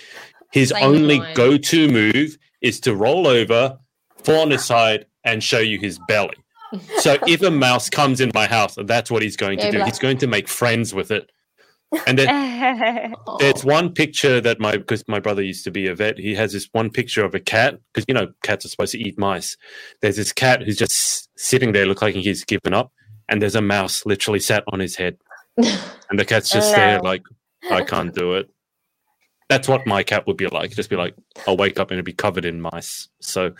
His only go-to move is to roll over, fall on his side, and show you his belly. So if a mouse comes in my house, that's what he's going to Yeah, do. but- He's going to make friends with it. And then Oh. there's one picture that my because my brother used to be a vet. He has this one picture of a cat because you know cats are supposed to eat mice. There's this cat who's just sitting there, look like he's given up, and there's a mouse literally sat on his head, and the cat's just there like I can't do it. That's what my cat would be like. Just be like, I'll wake up and it'll be covered in mice. So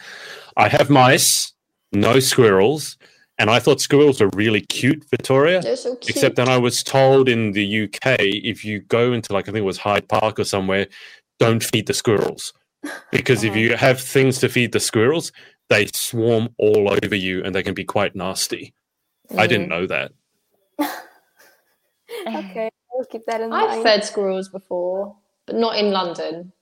I have mice, no squirrels, and I thought squirrels were really cute, Victoria. They're so cute. Except then I was told in the UK, if you go into like I think it was Hyde Park or somewhere, don't feed the squirrels because if you uh-huh. have things to feed the squirrels, they swarm all over you and they can be quite nasty. I didn't mm. know that. Okay, we'll keep that in I've fed squirrels before, but not in London.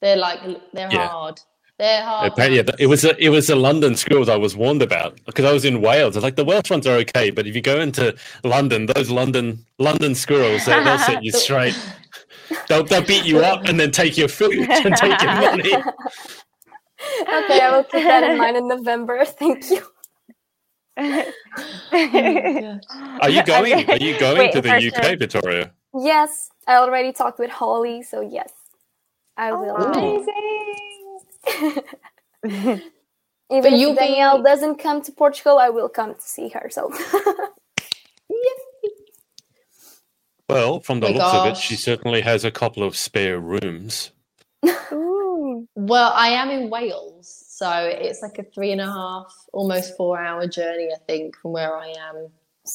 They're like they're Yeah. hard. They're hard. Apparently, yeah, it was a, it was the London squirrels I was warned about because I was in Wales. I was like the Welsh ones are okay, but if you go into London, those London London squirrels they, they'll set you straight. They'll, they'll beat you up and then take your food and take your money. okay, I will keep that in mind in November. Thank you. Are you going? Are you going Wait, to the UK, sure. Victoria? Yes, I already talked with Holly, so yes, I oh, will. Amazing. Even But if you'll be- Danielle doesn't come to Portugal, I will come to see her. So Well, from the My looks of it, she certainly has a couple of spare rooms. Ooh. Well, I am in Wales, so it's like a three and a half, almost four hour journey, I think, from where I am.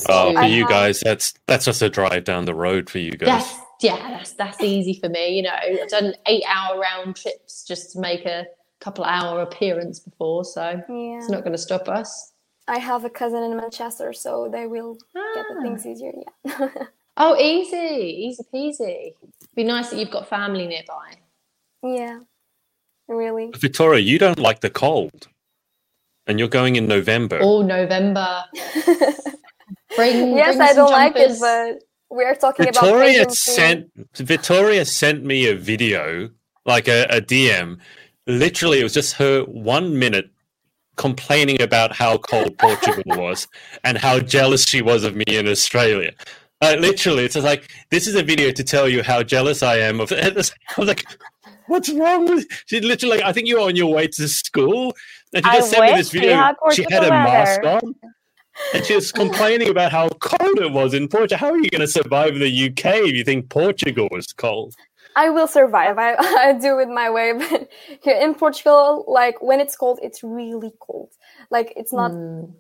Oh, to- for you guys, that's that's just a drive down the road for you guys. That's yeah, that's that's easy for me. You know, I've done eight hour round trips just to make a couple hour appearance before, so Yeah. it's not going to stop us. I have a cousin in Manchester, so they will get the things ah. easier. Yeah. Oh, easy, easy peasy. Be nice that you've got family nearby. yeah. Really. Victoria, you don't like the cold, and you're going in November. Oh, November. Bring, yes, bring I don't like it, but we are talking about Victoria Asian sent Victoria sent me a video, like a, a DM. Literally, it was just her one minute complaining about how cold Portugal was and how jealous she was of me in Australia. Literally, it's just like this is a video to tell you how jealous I am of. I was like, "What's wrong with?" She literally, like, I think you were on your way to school, and she I just sent me this video. She had a mask on. And she was complaining about how cold it was in Portugal. How are you going to survive in the UK if you think Portugal is cold? I will survive. I, I do it my way. But here in Portugal, like when it's cold, it's really cold. Like it's not. Mm.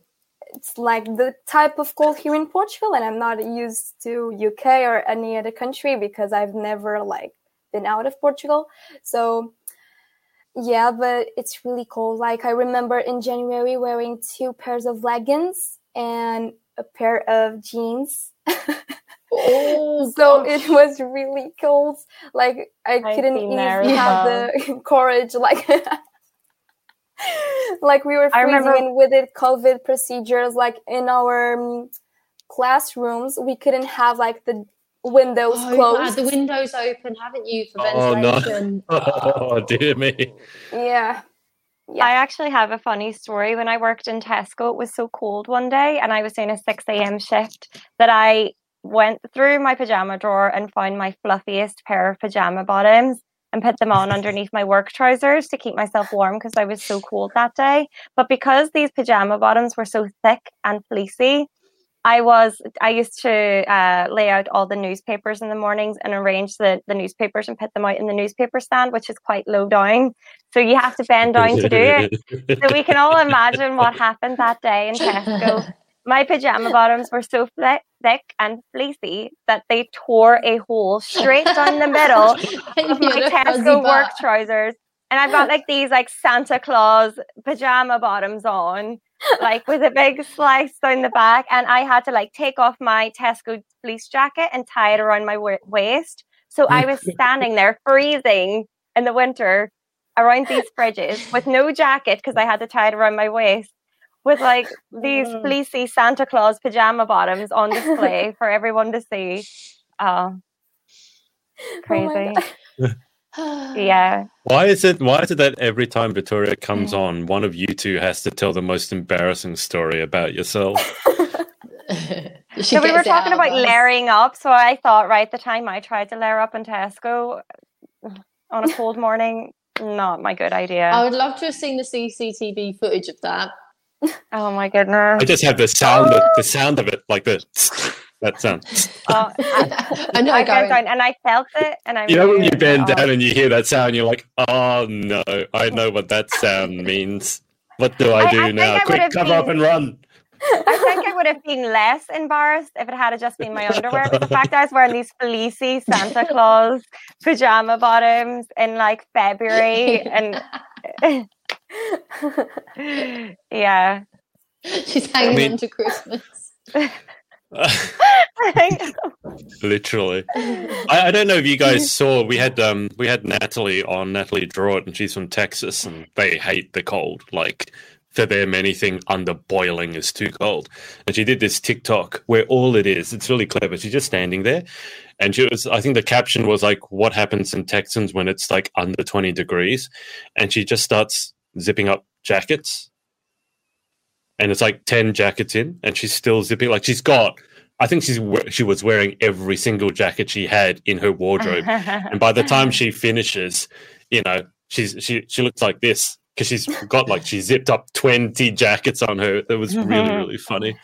It's like the type of cold here in Portugal, and I'm not used to UK or any other country because I've never like been out of Portugal. So yeah, but it's really cold. Like I remember in January wearing two pairs of leggings and a pair of jeans. Oh, so gosh. it was really cold. Like I I've couldn't even have well. the courage. Like like we were freezing remember- with it. COVID procedures. Like in our um, classrooms, we couldn't have like the windows Oh, closed. had the windows open, haven't you, for Oh no! Oh dear me! yeah. I actually have a funny story. When I worked in Tesco, it was so cold one day, and I was doing a 6 a.m. shift that I went through my pajama drawer and found my fluffiest pair of pajama bottoms and put them on underneath my work trousers to keep myself warm because I was so cold that day. But because these pajama bottoms were so thick and fleecy, I was I used to uh, lay out all the newspapers in the mornings and arrange the, the newspapers and put them out in the newspaper stand, which is quite low down. So you have to bend down to do it. So we can all imagine what happened that day in Tesco. My pajama bottoms were so fle- thick and fleecy that they tore a hole straight down the middle of my You're a fuzzy Tesco work butt. trousers. And I've got like these like Santa Claus pajama bottoms on, like with a big slice down the back. And I had to like take off my Tesco fleece jacket and tie it around my wa- waist. So I was standing there freezing in the winter around these fridges with no jacket because I had to tie it around my waist with like these Mm. fleecy Santa Claus pajama bottoms on display for everyone to see. Oh, crazy. yeah. Why is it? Why is it that every time Victoria comes on, one of you two has to tell the most embarrassing story about yourself? So we were talking about us. layering up. So I thought, right, the time I tried to layer up in Tesco on a cold morning, not my good idea. I would love to have seen the CCTV footage of that. Oh my goodness. I just have the sound, of, the sound of it, like the that sound. Oh, I, I know, I going, bent down and I felt it, and I You know when you bend down and you hear that sound, you're like, "Oh no, I know what that sound means. What do I I- I do now? Quick, have cover up and run!" I think I would have been less embarrassed if it had just been my underwear. But the fact I was wearing these fleecy Santa Claus pajama bottoms in like February, and yeah, She's hanging I mean- on to Christmas. Literally. I, I don't know if you guys saw we had um we had Natalie on Natalie Drawit and she's from Texas and they hate the cold. Like for them anything under boiling is too cold. And she did this TikTok where all it is, it's really clever. She's just standing there. And she was I think the caption was like what happens in Texans when it's like under 20 degrees? And she just starts zipping up jackets. And it's like 10 jackets in and she's still zipping like she's got i think she's she was wearing every single jacket she had in her wardrobe. And by the time she finishes you know she's she she looks like this because she's got like she zipped up 20 jackets on her that was really really funny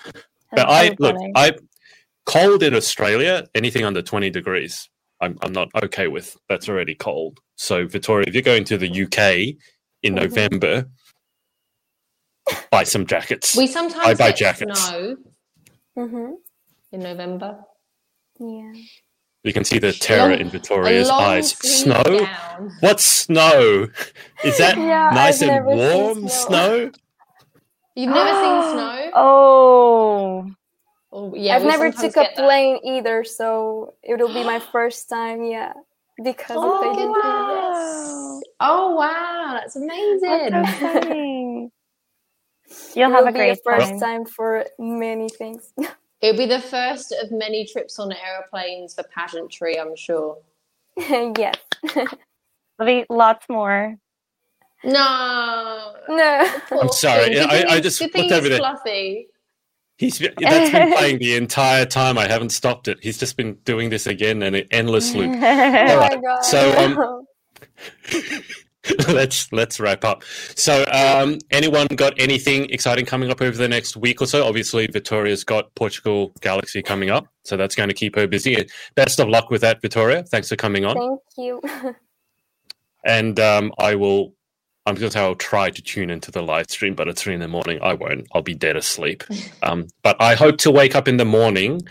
but That's i so look i cold in australia anything under 20 degrees I'm I'm not okay with. That's already cold. So Victoria, if you're going to the UK in Mhm. November, buy some jackets. We sometimes I sometimes buy get jackets. snow Mm-hmm. in November. Yeah. You can see the terror long- in Victoria's eyes. Snow? gown. What's snow? Is that Yeah, nice I've and warm snow. snow? You've never seen snow? Oh, Oh, yeah, I've never took a get that. plane either, so it'll be my first time. Yeah, because Oh, they didn't wow. Oh wow, that's amazing. That's so. You'll It have a be great first time. time for many things. It'll be the first of many trips on aeroplanes for pageantry, I'm sure. yes. There'll be lots more. No, No. I'm sorry. Good I, thing I just good thing looked over he's there. fluffy. He's that's been playing the entire time. I haven't stopped it. He's just been doing this again in an endless loop. Oh All my god. So um, let's let's wrap up. So, um, anyone got anything exciting coming up over the next week or so? Obviously, Victoria's got Portugal Galaxy coming up, so that's going to keep her busy. Best of luck with that, Victoria. Thanks for coming on. Thank you. And um, I will. I'm going to say I'll try to tune into the live stream, but at three in the morning, I won't. I'll be dead asleep. Um, but I hope to wake up in the morning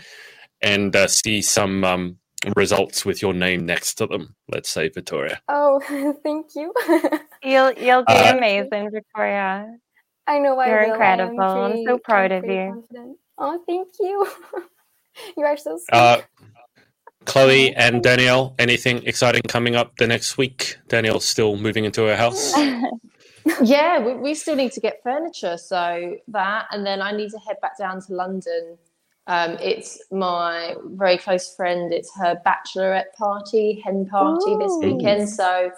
and uh, see some um, results with your name next to them. Let's say Victoria. oh, thank you. You'll you'll do Uh, amazing, Victoria. I know I You're will. I am incredible. I'm so proud of you. confident. Oh, thank you. you are so sweet. Uh, Chloe and Danielle, anything exciting coming up the next week? Danielle's still moving into her house. Yeah, we, we still need to get furniture, so that, and then I need to head back down to London. Um, it's my very close friend. It's her bachelorette party, hen party this weekend. So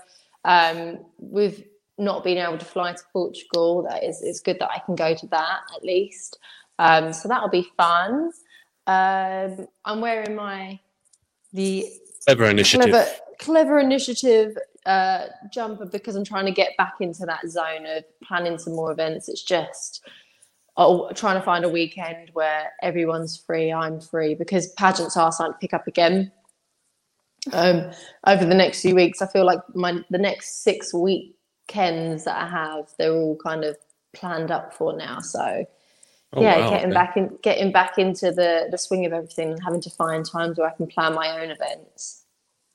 um, we've not been able to fly to Portugal. That is, it's good that I can go to that at least. Um, so that'll be fun. Um, I'm wearing my the Clever initiative. clever, clever initiative uh, jumper because I'm trying to get back into that zone of planning some more events. It's just oh, trying to find a weekend where everyone's free, I'm free because pageants are starting to pick up again. Um, over the next few weeks, I feel like my the next six weekends that I have, they're all kind of planned up for now. So Oh, yeah, wow, getting okay. back in, getting back into the the swing of everything, and having to find times where I can plan my own events.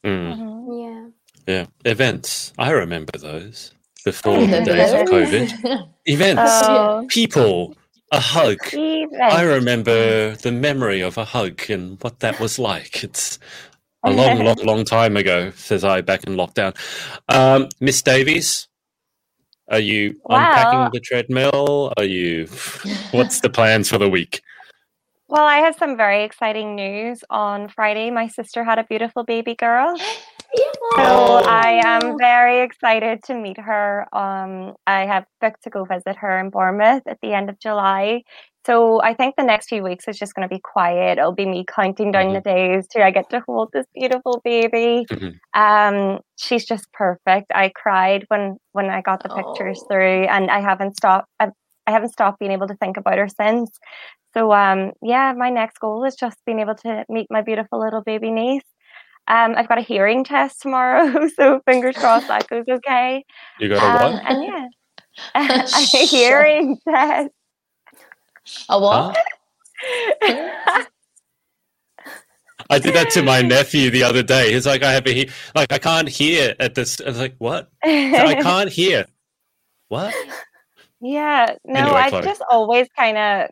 Mm, yeah. yeah, events. I remember those before the days of? COVID. Events, Oh, people, a hug. even. I remember the memory of a hug and what that was like. It's a long, long, long time ago, says I back in lockdown. Um, Miss Davies, are you unpacking the treadmill? Are you? What's the plans for the week? Well, I have some very exciting news. On Friday, my sister had a beautiful baby girl. So I am very excited to meet her. Um, I have booked to go visit her in Bournemouth at the end of July. So I think the next few weeks is just going to be quiet. It'll be me counting down the days till I get to hold this beautiful baby. Mhm. Um, she's just perfect. I cried when when I got the pictures Oh. through, and I haven't stopped. I've, I haven't stopped being able to think about her since. So um, yeah, my next goal is just being able to meet my beautiful little baby niece. Um, I've got a hearing test tomorrow, so fingers crossed that goes okay. You got a Um, what? and yeah, a hearing test. A what? I did that to my nephew the other day. He's like, I have a he- like I can't hear at this. I was like, what? I can't hear. What? Yeah, no, Anyway, I've just always kind of,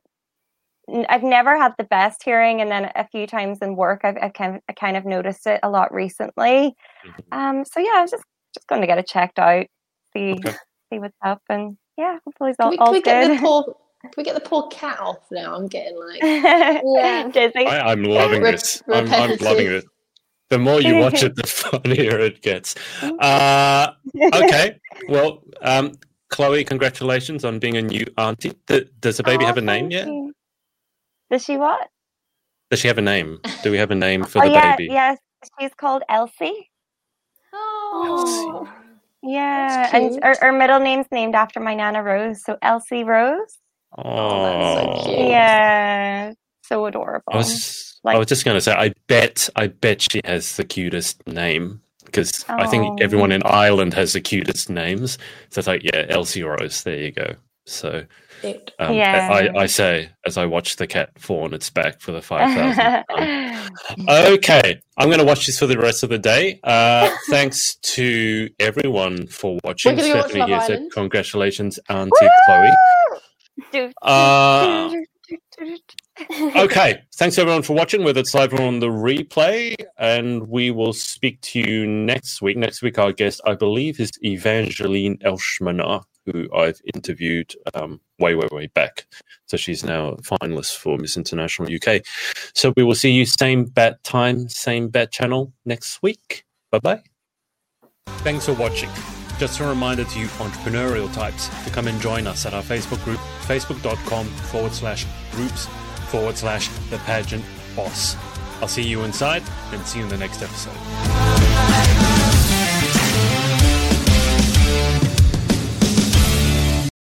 I've never had the best hearing, and then a few times in work, I've, I've kind, of, I kind of noticed it a lot recently. Mm-hmm. Um, so yeah, I was just just going to get it checked out, see Okay. see what's up, and yeah, hopefully it's Can all, we, can all we get the good. poor? Can we get the poor cat off now? I'm getting like Yeah. Dizzy. I, I'm loving Rep- this. I'm, I'm loving repetitive. it. The more you watch it, the funnier it gets. Uh, okay. Well, um, Chloe, congratulations on being a new auntie. Th- does the baby Oh, have a name yet? you. Does she what? Does she have a name? Do we have a name for oh the yeah, baby? yes, she's called Elsie. Oh. Yeah, and her, her middle name's named after my nana Rose, so Elsie Rose. Oh, that's so cute. Yeah, so adorable. I was I was just going to say, I bet, I bet she has the cutest name because I think Oh. everyone in Ireland has the cutest names. So it's like, yeah, Elsie Rose. There you go. So, um, Yeah. I, I say as I watch the cat fall fawn its back for the five thousand. okay, I'm going to watch this for the rest of the day. Uh, thanks to everyone for watching. We're gonna watch Stephanie Love here Island. congratulations, Auntie Chloe. Uh, okay, thanks everyone for watching, whether it's live or on the replay, and we will speak to you next week. Next week, our guest, I believe, is Evangeline Elshmaner, who I've interviewed um, way, way, way back. So she's now a finalist for Miss International UK. So we will see you same bat time, same bat channel next week. Bye bye. Thanks for watching. Just a reminder to you entrepreneurial types to come and join us at our Facebook group, facebook.com forward slash groups forward slash the pageant boss. I'll see you inside and see you in the next episode.